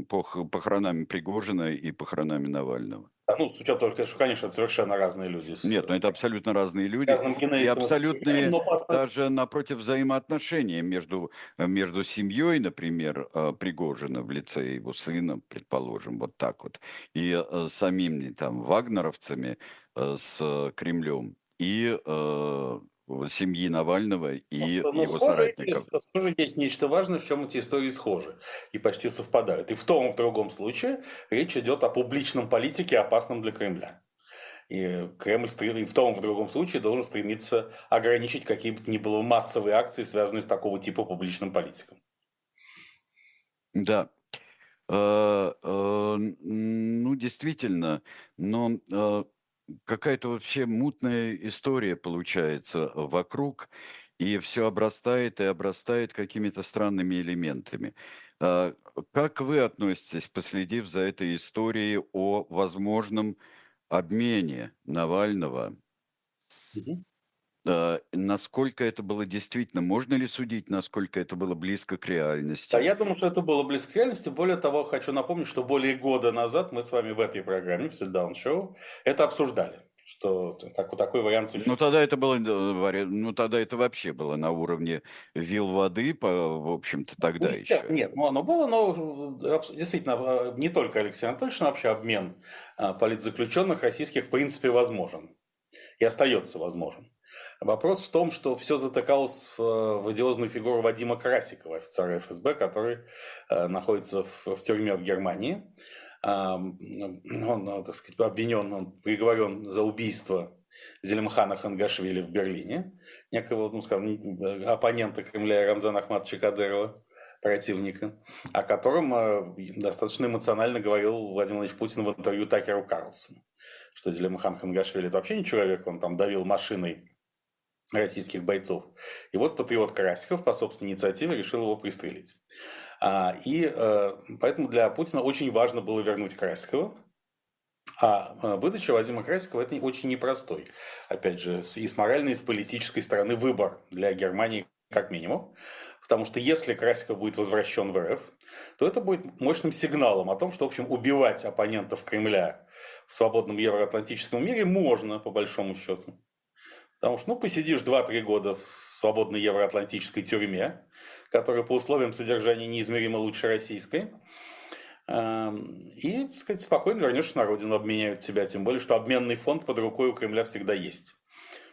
похоронами Пригожина и похоронами Навального. Ну, с учетом того, что, конечно, это совершенно разные люди. Нет, ну это абсолютно разные люди. И абсолютные но... даже напротив взаимоотношения между, между семьей, например, э, Пригожина в лице его сына, предположим, вот так вот, и э, самими там вагнеровцами э, с Кремлем, и семьи Навального и но, его схожи, соратников. Схожи есть нечто важное, в чем эти истории схожи и почти совпадают. И в том и в другом случае речь идет о публичном политике, опасном для Кремля. И Кремль и в том и в другом случае должен стремиться ограничить какие бы то ни было массовые акции, связанные с такого типа публичным политиком. Да. Э, э, ну, действительно, но э, какая-то вообще мутная история получается вокруг, и все обрастает и обрастает какими-то странными элементами. А, как вы относитесь, последив за этой историей о возможном обмене Навального? Угу. Насколько это было действительно, можно ли судить, насколько это было близко к реальности? Да, я думаю, что это было близко к реальности. Более того, хочу напомнить, что более года назад мы с вами в этой программе, в Sit Show, это обсуждали что так, такой вариант ну, существует. Ну тогда это было, ну тогда это вообще было на уровне вил воды, по, в общем-то тогда ну, еще. Нет, ну оно было, но действительно не только Алексей Анатольевич, но вообще обмен политзаключенных российских в принципе возможен и остается возможен. Вопрос в том, что все затыкалось в, в одиозную фигуру Вадима Красикова, офицера ФСБ, который э, находится в, в тюрьме в Германии. Э, он, так сказать, обвинен, он приговорен за убийство Зелимхана Хангашвили в Берлине, некого, ну, скажем, оппонента Кремля Рамзана Ахматовича Кадырова противника, о котором э, достаточно эмоционально говорил Владимир Владимирович Путин в интервью Такеру Карлсону, что Зелимхан Хангашвили это вообще не человек, он там давил машиной российских бойцов. И вот патриот Красиков по собственной инициативе решил его пристрелить. А, и э, поэтому для Путина очень важно было вернуть Красикова, а э, выдача Вадима Красикова – это очень непростой, опять же, и с моральной, и с политической стороны выбор для Германии как минимум. Потому что если Красиков будет возвращен в РФ, то это будет мощным сигналом о том, что, в общем, убивать оппонентов Кремля в свободном евроатлантическом мире можно, по большому счету. Потому что, ну, посидишь 2-3 года в свободной евроатлантической тюрьме, которая по условиям содержания неизмеримо лучше российской, эм, и, так сказать, спокойно вернешься на родину, обменяют тебя. Тем более, что обменный фонд под рукой у Кремля всегда есть.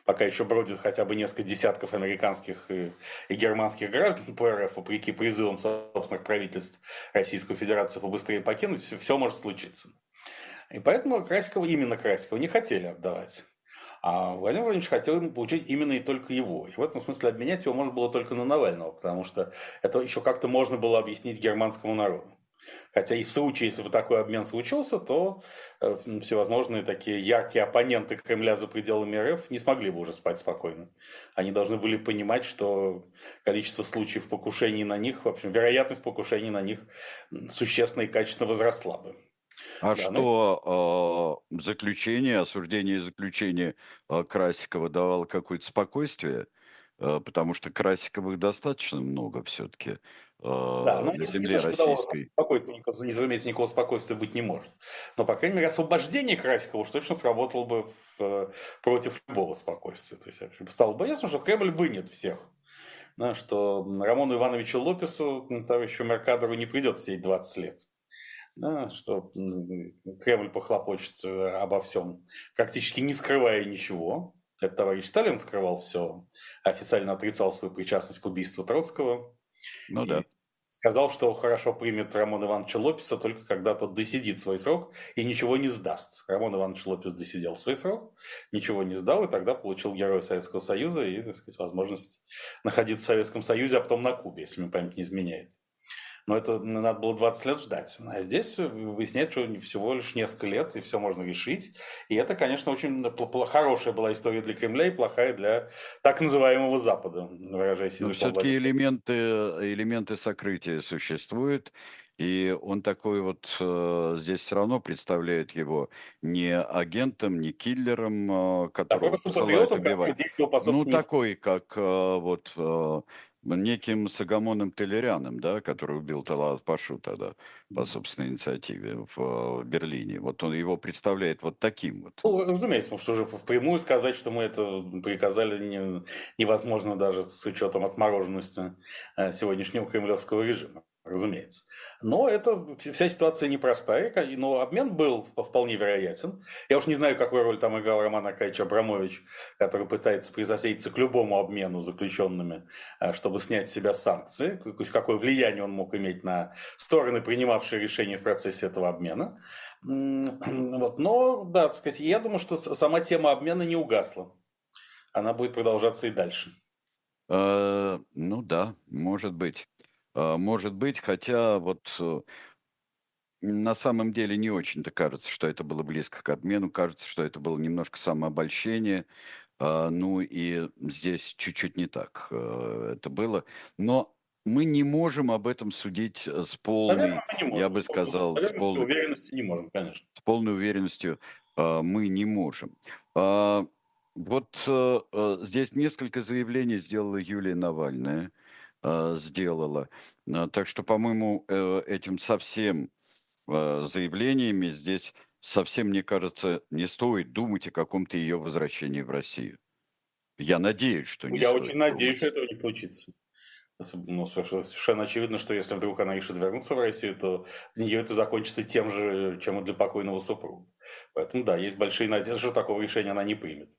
Пока еще бродит хотя бы несколько десятков американских и, и германских граждан по РФ, вопреки призывам собственных правительств Российскую Федерацию побыстрее покинуть, все, все может случиться. И поэтому Красикова, именно Красикова, не хотели отдавать. А Владимир Владимирович хотел получить именно и только его. И в этом смысле обменять его можно было только на Навального, потому что это еще как-то можно было объяснить германскому народу. Хотя и в случае, если бы такой обмен случился, то э, всевозможные такие яркие оппоненты Кремля за пределами РФ не смогли бы уже спать спокойно. Они должны были понимать, что количество случаев покушений на них, в общем, вероятность покушений на них существенно и качественно возросла бы. А да, ну что ну... э, заключение, осуждение заключения э, Красикова давало какое-то спокойствие? Э, потому что Красиковых достаточно много все-таки да, но на земле не российской. Не разумеется, никакого спокойствия быть не может. Но, по крайней мере, освобождение Красикова уж точно сработало бы в, против любого спокойствия. То есть, стало бы ясно, что Кремль вынет всех. Да, что Рамону Ивановичу Лопесу, товарищу Меркадору, не придется сидеть 20 лет. Да, что Кремль похлопочет э, обо всем, практически не скрывая ничего. Это товарищ Сталин скрывал все, официально отрицал свою причастность к убийству Троцкого. Ну и да. Сказал, что хорошо примет Рамон Ивановича Лопеса только когда тот досидит свой срок и ничего не сдаст. Рамон Иванович Лопес досидел свой срок, ничего не сдал, и тогда получил Героя Советского Союза и, так сказать, возможность находиться в Советском Союзе, а потом на Кубе, если мне память не изменяет. Но это надо было 20 лет ждать. А здесь выясняется, что всего лишь несколько лет, и все можно решить. И это, конечно, очень хорошая была история для Кремля и плохая для так называемого Запада, выражаясь языком. все-таки элементы, элементы сокрытия существуют. И он такой вот э, здесь все равно представляет его не агентом, не киллером, э, которого посылают убивать. Ну, такой, как э, вот э, неким Сагамоном Телерианом, да, который убил Талат Пашу тогда по собственной инициативе в Берлине. Вот он его представляет вот таким вот. Ну, разумеется, потому что уже впрямую сказать, что мы это приказали не, невозможно даже с учетом отмороженности э, сегодняшнего кремлевского режима разумеется. Но это вся ситуация непростая, но обмен был вполне вероятен. Я уж не знаю, какую роль там играл Роман Аркадьевич Абрамович, который пытается присоединиться к любому обмену заключенными, э, чтобы снять с себя санкции, какое влияние он мог иметь на стороны, принимавшие решения в процессе этого обмена. Вот. Но, да, так сказать, я думаю, что сама тема обмена не угасла. Она будет продолжаться и дальше. Э, ну да, может быть. А, может быть, хотя вот э, на самом деле не очень-то кажется, что это было близко к обмену. Кажется, что это было немножко самообольщение. А, ну и здесь чуть-чуть не так э, это было. Но мы не можем об этом судить э, с полной, можем, я бы сказал, с полной уверенностью не можем, конечно. С полной уверенностью а, мы не можем. Вот здесь несколько заявлений сделала Юлия Навальная. Э, сделала. Э, так что, по-моему, э, этим совсем заявлениями здесь совсем, мне кажется, не стоит думать о каком-то ее возвращении в Россию. Я надеюсь, что не Я стоит очень думать. надеюсь, что этого не случится. Ну, совершенно очевидно, что если вдруг она решит вернуться в Россию, то для нее это закончится тем же, чем и для покойного супруга. Поэтому да, есть большие надежды, что такого решения она не примет.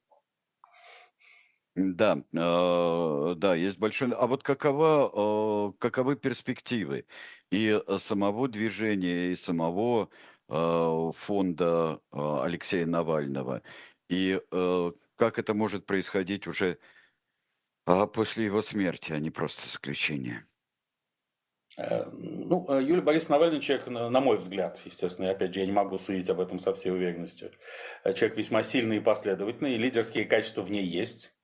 Да, э, да, есть большой... А вот какова, э, каковы перспективы и э, самого движения, и самого э, фонда э, Алексея Навального? И э, как это может происходить уже э, после его смерти, а не просто заключения? Э, ну, э, Юлия Борисовна Навальный человек, на мой взгляд, естественно, и опять же, я не могу судить об этом со всей уверенностью. Э, человек весьма сильный и последовательный, лидерские качества в ней есть.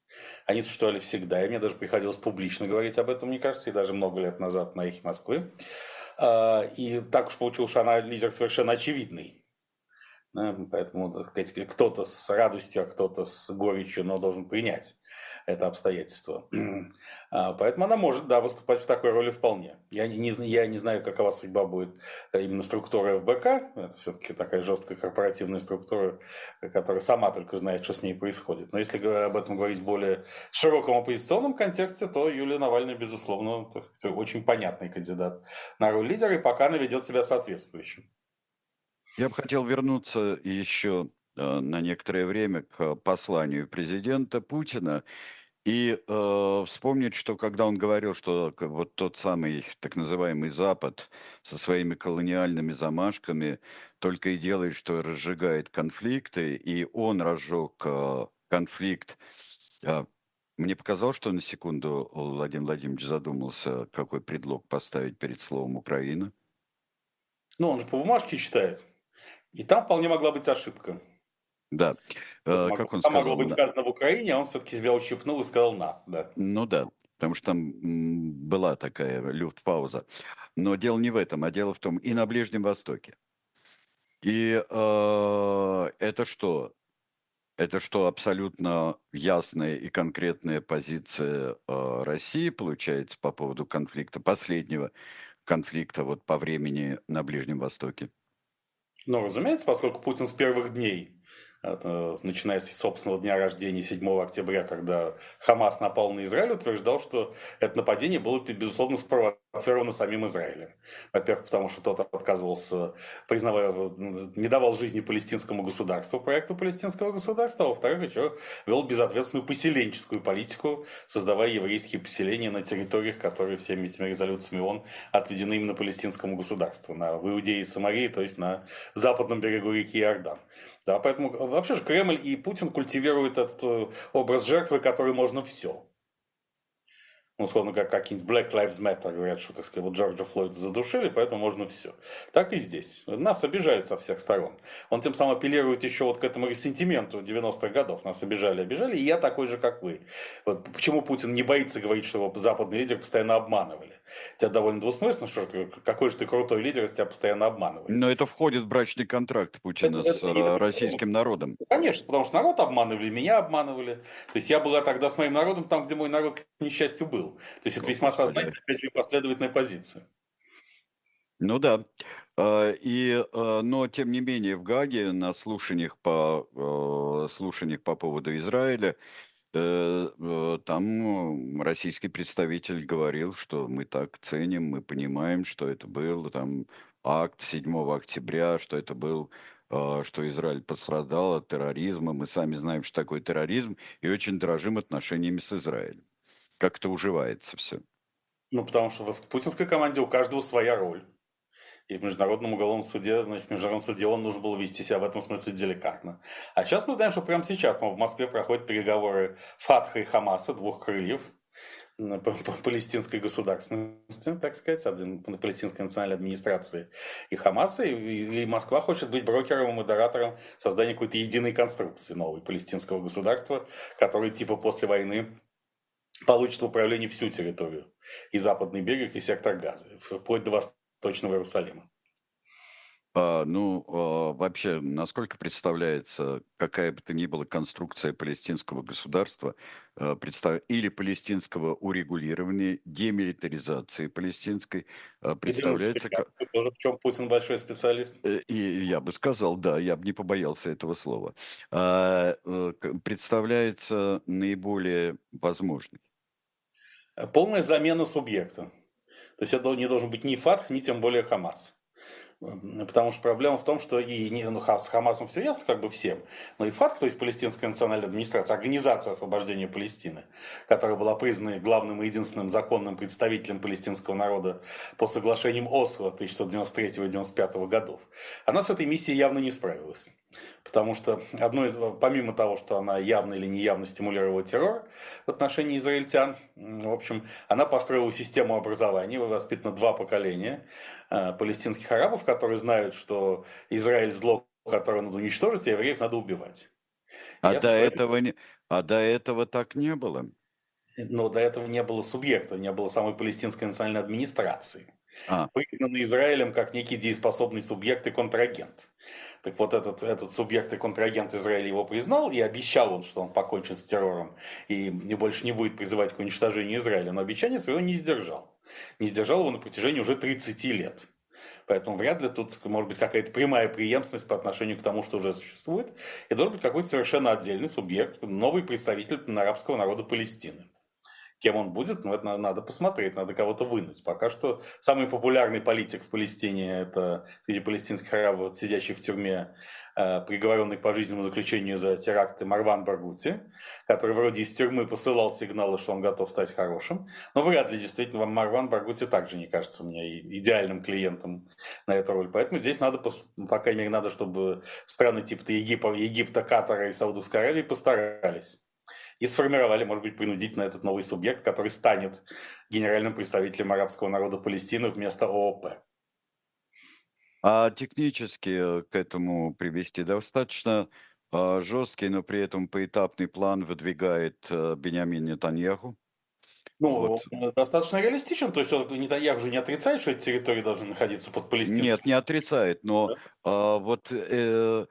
Они существовали всегда, и мне даже приходилось публично говорить об этом, мне кажется, и даже много лет назад на их Москвы. А, и так уж получилось, что она лидер совершенно очевидный. Поэтому, так сказать, кто-то с радостью, а кто-то с горечью, но должен принять это обстоятельство. А, поэтому она может, да, выступать в такой роли вполне. Я не, я не знаю, какова судьба будет э, именно структура ФБК. Это все-таки такая жесткая корпоративная структура, которая сама только знает, что с ней происходит. Но если об этом говорить в более широком оппозиционном контексте, то Юлия Навальная, безусловно, сказать, очень понятный кандидат на роль лидера, и пока она ведет себя соответствующим. Я бы хотел вернуться еще Э, на некоторое время к посланию президента Путина и э, вспомнить, что когда он говорил, что вот тот самый так называемый Запад со своими колониальными замашками только и делает, что разжигает конфликты, и он разжег э, конфликт. Э, мне показалось, что на секунду Владимир Владимирович задумался, какой предлог поставить перед словом Украина. Ну, он же по бумажке читает. И там вполне могла быть ошибка. Да. Э, как он там сказал? могло быть сказано в Украине, а он все-таки себя ущипнул и сказал «на». Да. Ну да, потому что там была такая люфтпауза. Но дело не в этом, а дело в том и на Ближнем Востоке. И э, это что? Это что, абсолютно ясная и конкретная позиция э, России, получается, по поводу конфликта, последнего конфликта вот по времени на Ближнем Востоке? Ну, разумеется, поскольку Путин с первых дней начиная с собственного дня рождения 7 октября, когда Хамас напал на Израиль, утверждал, что это нападение было, безусловно, спровоцировано самим Израилем. Во-первых, потому что тот отказывался, признавая, не давал жизни палестинскому государству, проекту палестинского государства, а во-вторых, еще вел безответственную поселенческую политику, создавая еврейские поселения на территориях, которые всеми этими резолюциями ООН отведены именно палестинскому государству, на, Иудее и Самарии, то есть на западном берегу реки Иордан. Да, поэтому вообще же Кремль и Путин культивируют этот э, образ жертвы, который можно все ну, условно, как какие-нибудь Black Lives Matter говорят, что, так сказать, вот Джорджа Флойда задушили, поэтому можно все. Так и здесь. Нас обижают со всех сторон. Он тем самым апеллирует еще вот к этому сентименту 90-х годов. Нас обижали, обижали, и я такой же, как вы. Вот почему Путин не боится говорить, что его западный лидер постоянно обманывали? Тебя довольно двусмысленно, что ты, какой же ты крутой лидер, если тебя постоянно обманывали. Но это входит в брачный контракт Путина это, с это, российским народом. Конечно, потому что народ обманывали, меня обманывали. То есть я была тогда с моим народом там, где мой народ, к несчастью, был. То есть это весьма сознательная, опять же, последовательная позиция. Ну да. А, и, а, но тем не менее в Гаге на слушаниях по, э, слушаниях по поводу Израиля э, э, там российский представитель говорил, что мы так ценим, мы понимаем, что это был там акт 7 октября, что это был а, что Израиль пострадал от терроризма. Мы сами знаем, что такое терроризм, и очень дорожим отношениями с Израилем как это уживается все? Ну, потому что в путинской команде у каждого своя роль. И в Международном уголовном суде, значит, в Международном суде он нужно было вести себя в этом смысле деликатно. А сейчас мы знаем, что прямо сейчас в Москве проходят переговоры Фатха и Хамаса, двух крыльев, палестинской государственности, так сказать, палестинской национальной администрации и Хамаса, и, Москва хочет быть брокером и модератором создания какой-то единой конструкции новой палестинского государства, который типа после войны получит в управлении всю территорию. И западный берег, и сектор Газа, вплоть до Восточного Иерусалима. А, ну, а, вообще, насколько представляется, какая бы то ни была конструкция палестинского государства а, представ... или палестинского урегулирования, демилитаризации палестинской, а, представляется... Как... Тоже в чем Путин большой специалист? Э, и я бы сказал, да, я бы не побоялся этого слова. А, э, представляется наиболее возможной. Полная замена субъекта. То есть это не должен быть ни Фатх, ни тем более Хамас. Потому что проблема в том, что и ну, с Хамасом все ясно, как бы всем, но и ФАТ, то есть Палестинская национальная администрация, Организация освобождения Палестины, которая была признана главным и единственным законным представителем палестинского народа по соглашениям Осло 1993-1995 годов, она с этой миссией явно не справилась. Потому что одно из, помимо того, что она явно или неявно стимулировала террор в отношении израильтян, в общем, она построила систему образования, воспитана два поколения э, палестинских арабов, которые знают, что Израиль зло, которое надо уничтожить, а евреев надо убивать. А до, этого не, а до этого так не было? Но до этого не было субъекта, не было самой палестинской национальной администрации. А. Признанный Израилем как некий дееспособный субъект и контрагент. Так вот, этот, этот субъект и контрагент Израиля его признал, и обещал он, что он покончит с террором и, и больше не будет призывать к уничтожению Израиля, но обещание своего не сдержал. Не сдержал его на протяжении уже 30 лет. Поэтому вряд ли тут может быть какая-то прямая преемственность по отношению к тому, что уже существует. И должен быть какой-то совершенно отдельный субъект, новый представитель арабского народа Палестины. Кем он будет, ну, это надо посмотреть, надо кого-то вынуть. Пока что самый популярный политик в Палестине – это среди палестинских арабов, сидящий в тюрьме, э, приговоренный к пожизненному заключению за теракты Марван Баргути, который вроде из тюрьмы посылал сигналы, что он готов стать хорошим. Но вряд ли действительно Марван Баргути также не кажется мне идеальным клиентом на эту роль. Поэтому здесь надо, по крайней мере, надо, чтобы страны типа Египта, Египта Катара и Саудовской Аравии постарались и сформировали, может быть, принудительно этот новый субъект, который станет генеральным представителем арабского народа Палестины вместо ООП. А технически к этому привести достаточно а, жесткий, но при этом поэтапный план выдвигает э, Бениамин Нетаньяху. Ну, вот. достаточно реалистичен, то есть он, Нетаньяху же не отрицает, что эти территории должны находиться под палестинским. Нет, не отрицает, но да? а, вот э,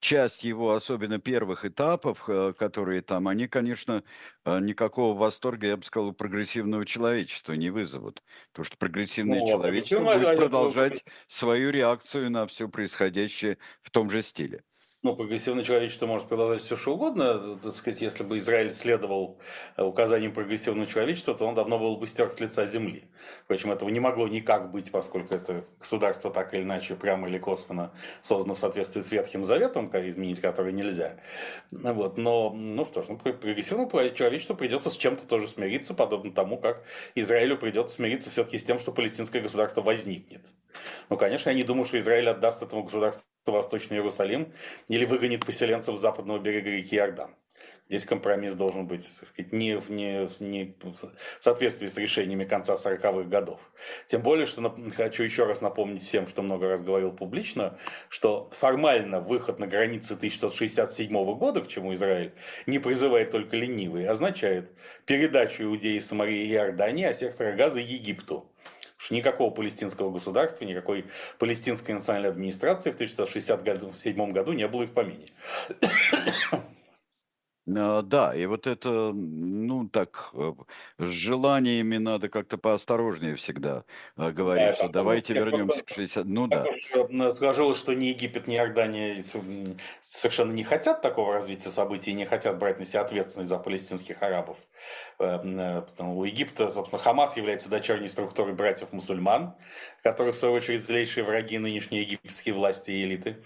часть его, особенно первых этапов, э, которые там, они, конечно, э, никакого восторга, я бы сказал, прогрессивного человечества не вызовут. Потому что прогрессивное ну, человечество будет продолжать свою реакцию на все происходящее в том же стиле ну, прогрессивное человечество может продолжать все что угодно. Так сказать, если бы Израиль следовал э, указаниям прогрессивного человечества, то он давно был бы стер с лица земли. Впрочем, этого не могло никак быть, поскольку это государство так или иначе, прямо или косвенно создано в соответствии с Ветхим Заветом, изменить который нельзя. Вот. Но, ну что ж, ну, прогрессивному человечеству придется с чем-то тоже смириться, подобно тому, как Израилю придется смириться все-таки с тем, что палестинское государство возникнет. Ну, конечно, я не думаю, что Израиль отдаст этому государству Восточный Иерусалим или выгонит поселенцев западного берега реки Иордан. Здесь компромисс должен быть так сказать, не, в, не, не в соответствии с решениями конца 40-х годов. Тем более, что хочу еще раз напомнить всем, что много раз говорил публично, что формально выход на границы 1667 года, к чему Израиль не призывает только ленивые, означает передачу Иудеи, Самарии и Иордании, а сектора Газа Египту что никакого палестинского государства, никакой палестинской национальной администрации в 1967 году не было и в помине. А, да, и вот это, ну так, э, с желаниями надо как-то поосторожнее всегда э, говорить, что давайте вернемся к 60... Ну да. Э, сложилось, что ни Египет, ни Иордания совершенно не хотят такого развития событий, не хотят брать на себя ответственность за палестинских арабов. У Египта, собственно, Хамас является дочерней структурой братьев-мусульман, которые, в свою очередь, злейшие враги нынешней египетские власти и элиты.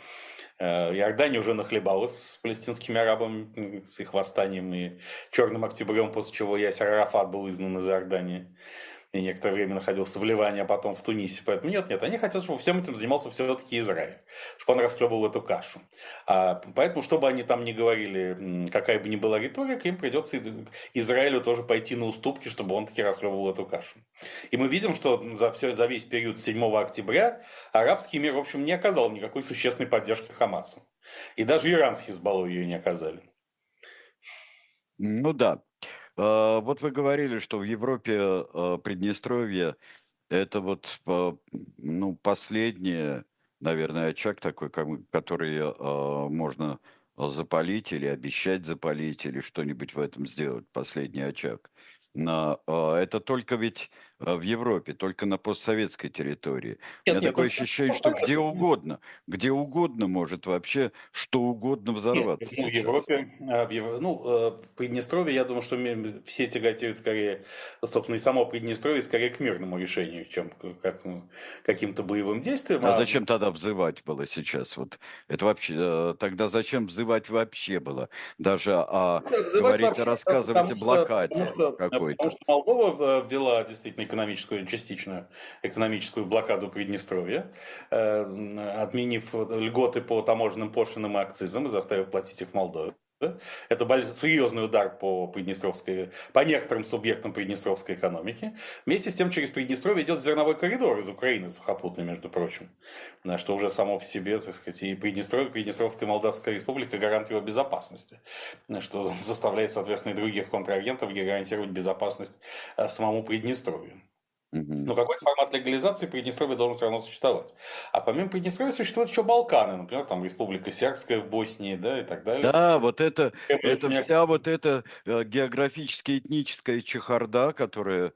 Э, Иордания уже нахлебалась с палестинскими арабами, с их восстанием и черным октябрем, после чего Ясер Арафат был изгнан из Иордании и некоторое время находился в Ливане, а потом в Тунисе. Поэтому нет, нет, они хотят, чтобы всем этим занимался все-таки Израиль, чтобы он расхлебывал эту кашу. А, поэтому, чтобы они там не говорили, какая бы ни была риторика, им придется Израилю тоже пойти на уступки, чтобы он таки расхлебывал эту кашу. И мы видим, что за, все, за весь период 7 октября арабский мир, в общем, не оказал никакой существенной поддержки Хамасу. И даже иранские с ее не оказали. Ну да, вот вы говорили, что в Европе а, Приднестровье это вот а, ну, последний, наверное, очаг такой, который можно запалить или обещать запалить или что-нибудь в этом сделать, последний очаг. Это только ведь в Европе, только на постсоветской территории. Нет, У меня нет, такое ощущение, что где угодно, где угодно может вообще что угодно взорваться. Нет, ну, в Европе, а, в Евро... ну, э, в Приднестровье, я думаю, что все тяготеют скорее, собственно, и само Приднестровье скорее к мирному решению, чем как, ну, каким-то боевым действиям. А, а зачем тогда взывать было сейчас? Вот это вообще, э, тогда зачем взывать вообще было? Даже о, взывать говорить, вообще, рассказывать о блокаде какой-то. Потому что Молдова ввела действительно экономическую, частичную экономическую блокаду Приднестровья, э, отменив льготы по таможенным пошлинам и акцизам и заставив платить их в Молдове. Это серьезный удар по Приднестровской, по некоторым субъектам Приднестровской экономики. Вместе с тем через Приднестровье идет зерновой коридор из Украины сухопутный, между прочим, что уже само по себе, так сказать, и Приднестровье, Приднестровская Молдавская республика гарант его безопасности, что заставляет, соответственно, и других контрагентов гарантировать безопасность э, самому Приднестровью. Но какой-то формат легализации Приднестровья должен все равно существовать. А помимо Приднестровья существуют еще Балканы, например, там Республика Сербская в Боснии, да, и так далее. Да, вот это, это вся вот эта э, географически этническая чехарда, которая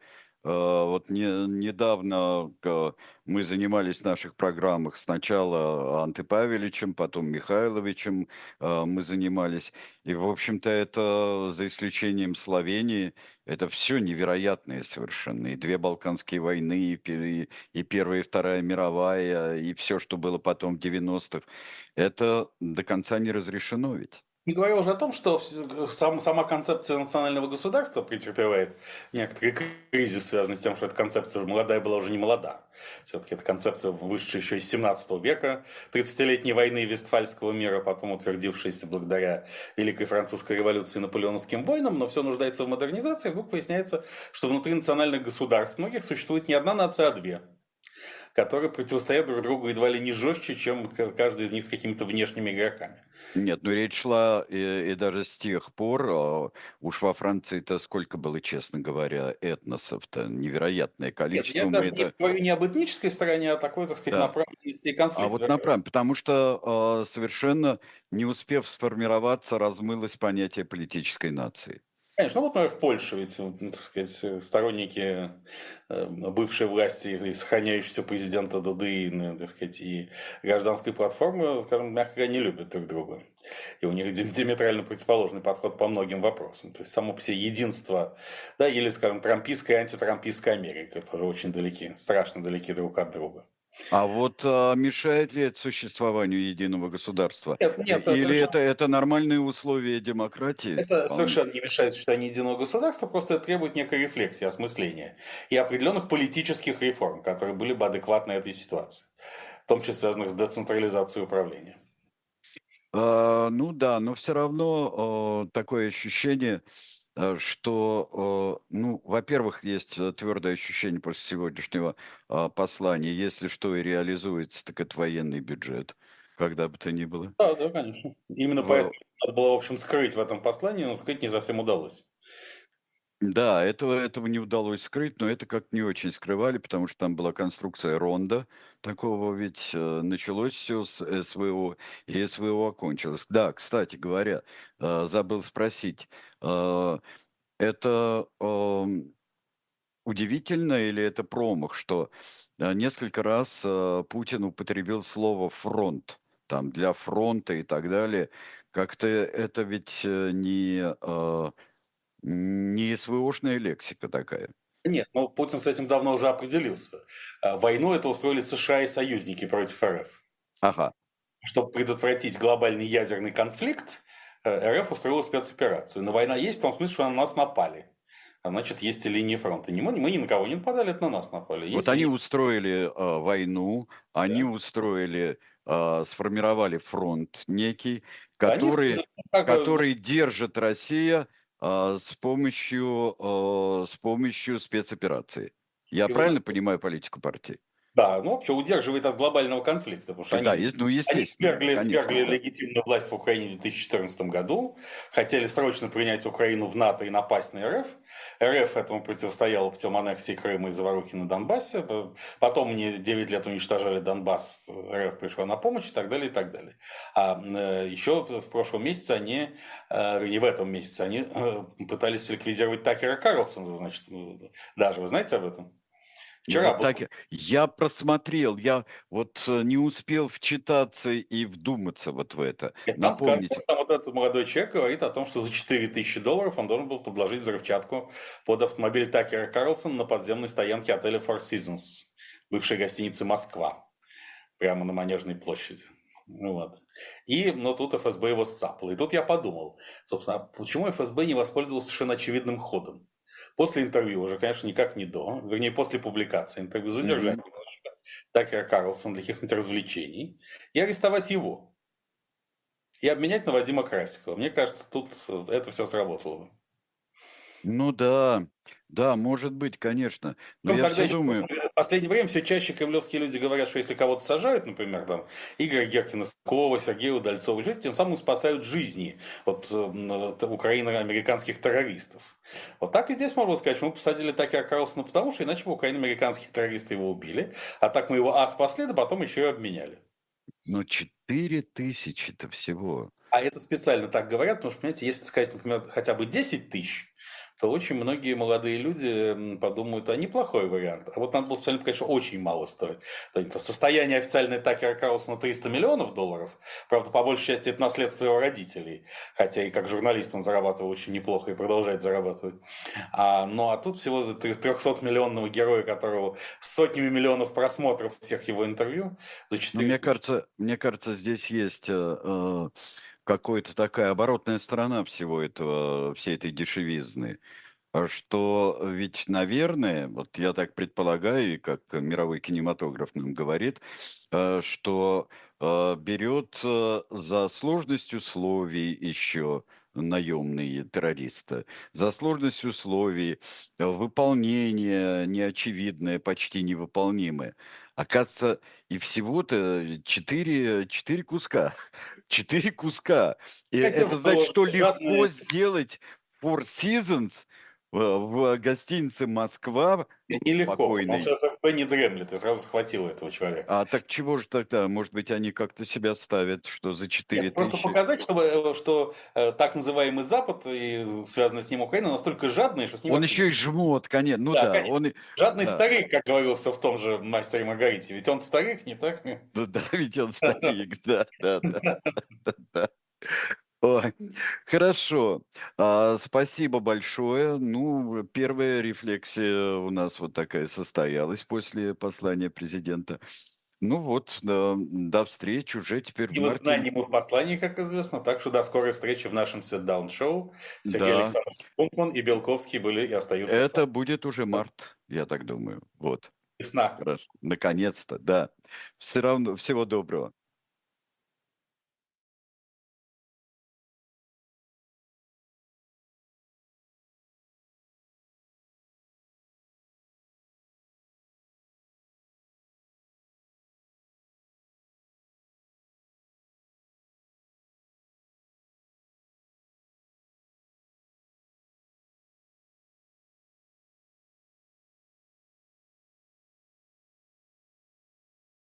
вот не, недавно э, мы занимались в наших программах сначала Анты Павеличем, потом Михайловичем э, мы занимались. И, в общем-то, это, за исключением Словении, это все невероятные совершенно. И две Балканские войны, и, и Первая и Вторая мировая, и все, что было потом в 90-х. Это до конца не разрешено ведь. Не говоря уже о том, что сам, сама концепция национального государства претерпевает некоторый кризис, связанный с тем, что эта концепция молодая была уже не молода. Все-таки эта концепция вышедшая еще из 17 века, 30-летней войны Вестфальского мира, потом утвердившаяся благодаря Великой Французской революции и наполеоновским войнам, но все нуждается в модернизации, вдруг выясняется, что внутри национальных государств многих существует не одна нация, а две – которые противостоят друг другу едва ли не жестче, чем каждый из них с какими-то внешними игроками. Нет, ну речь шла и, и даже с тех пор, а, уж во Франции-то сколько было, честно говоря, этносов-то, невероятное количество. Нет, я даже это... не говорю не об этнической стороне, а такой, так сказать, да. направленности и конфликте. А вот направлен, потому что э, совершенно не успев сформироваться, размылось понятие политической нации. Конечно, ну вот, например, в Польше ведь, так сказать, сторонники э, бывшей власти и сохраняющегося президента Дуды, ну, так сказать, и гражданской платформы, скажем, мягко говоря, не любят друг друга. И у них диаметрально противоположный подход по многим вопросам. То есть само по себе единство, да, или, скажем, трампийская и антитрампийская Америка тоже очень далеки, страшно далеки друг от друга. А вот а, мешает ли это существованию единого государства? Нет, нет, Или совершенно... это, это нормальные условия демократии? Это Он... совершенно не мешает существованию единого государства, просто это требует некой рефлексии, осмысления и определенных политических реформ, которые были бы адекватны этой ситуации, в том числе связанных с децентрализацией управления. А, ну да, но все равно а, такое ощущение, что, э, ну, во-первых, есть э, твердое ощущение после сегодняшнего а, послания, если что и реализуется, так это военный бюджет, когда бы то ни было. Да, да, конечно. Именно поэтому надо было, в общем, скрыть в этом послании, но скрыть не совсем удалось. Да, этого, этого не удалось скрыть, но это как не очень скрывали, потому что там была конструкция ронда такого, ведь э, началось все с СВО, и СВО окончилось. Да, кстати говоря, э, забыл спросить, э, это э, удивительно или это промах, что э, несколько раз э, Путин употребил слово «фронт», там, для фронта и так далее. Как-то это ведь э, не... Э, не СВОшная лексика такая. Нет, ну Путин с этим давно уже определился. Войну это устроили США и союзники против РФ. Ага. Чтобы предотвратить глобальный ядерный конфликт, э, РФ устроила спецоперацию. Но война есть в том смысле, что на нас напали. А значит, есть и линии фронта. Не мы, мы ни на кого не нападали, это на нас напали. Есть вот они устроили э, войну, они да. устроили, э, сформировали фронт некий, который, они, который держит Россия а, с помощью, а, с помощью спецоперации. Я И правильно вот... понимаю политику партии? Да, ну вообще удерживает от глобального конфликта, потому что да, они, ну, они свергли, свергли да. легитимную власть в Украине в 2014 году, хотели срочно принять Украину в НАТО и напасть на РФ. РФ этому противостояла путем аннексии Крыма и заварухи на Донбассе. Потом мне 9 лет уничтожали Донбасс, РФ пришла на помощь и так далее, и так далее. А э, еще в прошлом месяце они, э, и в этом месяце, они э, пытались ликвидировать Такера Карлсона, значит, даже, вы знаете об этом? Вчера вот так, я просмотрел, я вот э, не успел вчитаться и вдуматься вот в это. Напомните. Сказано, вот этот молодой человек говорит о том, что за 4000 долларов он должен был подложить взрывчатку под автомобиль Такера Карлсона на подземной стоянке отеля Four Seasons, бывшей гостиницы «Москва», прямо на Манежной площади. Ну вот. И, ну, тут ФСБ его сцапало. И тут я подумал, собственно, а почему ФСБ не воспользовался совершенно очевидным ходом? После интервью, уже, конечно, никак не до, вернее, после публикации интервью, задержать mm-hmm. немножечко Такера Карлсона для каких-нибудь развлечений и арестовать его. И обменять на Вадима Красикова. Мне кажется, тут это все сработало бы. Ну да, да, может быть, конечно. Но ну, я все думаю... Последнее время все чаще кремлевские люди говорят, что если кого-то сажают, например, там, Игоря Геркина Стакова, Сергея Удальцова, тем самым спасают жизни от э, украино-американских террористов. Вот так и здесь можно сказать, что мы посадили Такера Карлсона потому, что иначе бы украино-американские террористы его убили, а так мы его а спасли, да потом еще и обменяли. Но 4 тысячи-то всего. А это специально так говорят, потому что, понимаете, если сказать, например, хотя бы 10 тысяч, то очень многие молодые люди подумают, а неплохой вариант. А вот надо было специально сказать, что очень мало стоит. Состояние официальной Такера Карлсона 300 миллионов долларов. Правда, по большей части это наследство его родителей. Хотя и как журналист он зарабатывал очень неплохо и продолжает зарабатывать. А, ну а тут всего за 300 миллионного героя, которого с сотнями миллионов просмотров всех его интервью. За 4... Ну, мне, кажется, мне кажется, здесь есть... Э, э какая-то такая оборотная сторона всего этого, всей этой дешевизны. А что ведь, наверное, вот я так предполагаю, как мировой кинематограф нам говорит, э, что э, берет э, за сложность условий еще наемные террористы, за сложность условий, выполнение неочевидное, почти невыполнимое. Оказывается, и всего-то четыре, четыре куска. Четыре куска. И Хотел, это значит, что легко сделать Four Seasons в, гостинице Москва. Нелегко, Покойный. потому что ФСБ не дремлет, и сразу схватил этого человека. А так чего же тогда? Может быть, они как-то себя ставят, что за 4 Нет, просто тысячи? показать, чтобы, э, что э, так называемый Запад и связанный с ним Украина настолько жадный, что с ним Он вообще еще и жмот, конечно. Ну Да, да, конечно. он Жадный да. старик, как говорился в том же «Мастере Маргарите». Ведь он старик, не так? Ну да, ведь он старик, да, да, да, да, да. Ой, хорошо, А, спасибо большое. Ну, первая рефлексия у нас вот такая состоялась после послания президента. Ну вот, да, до встречи уже теперь И в в марте. изгнании мы в послании, как известно. Так что до скорой встречи в нашем сет-даун-шоу. Сергей Да. Александрович Пункман и Белковский были и остаются с Это вами. будет уже март, я так думаю. Вот, Весна. хорошо, наконец-то, да. Все равно, всего доброго.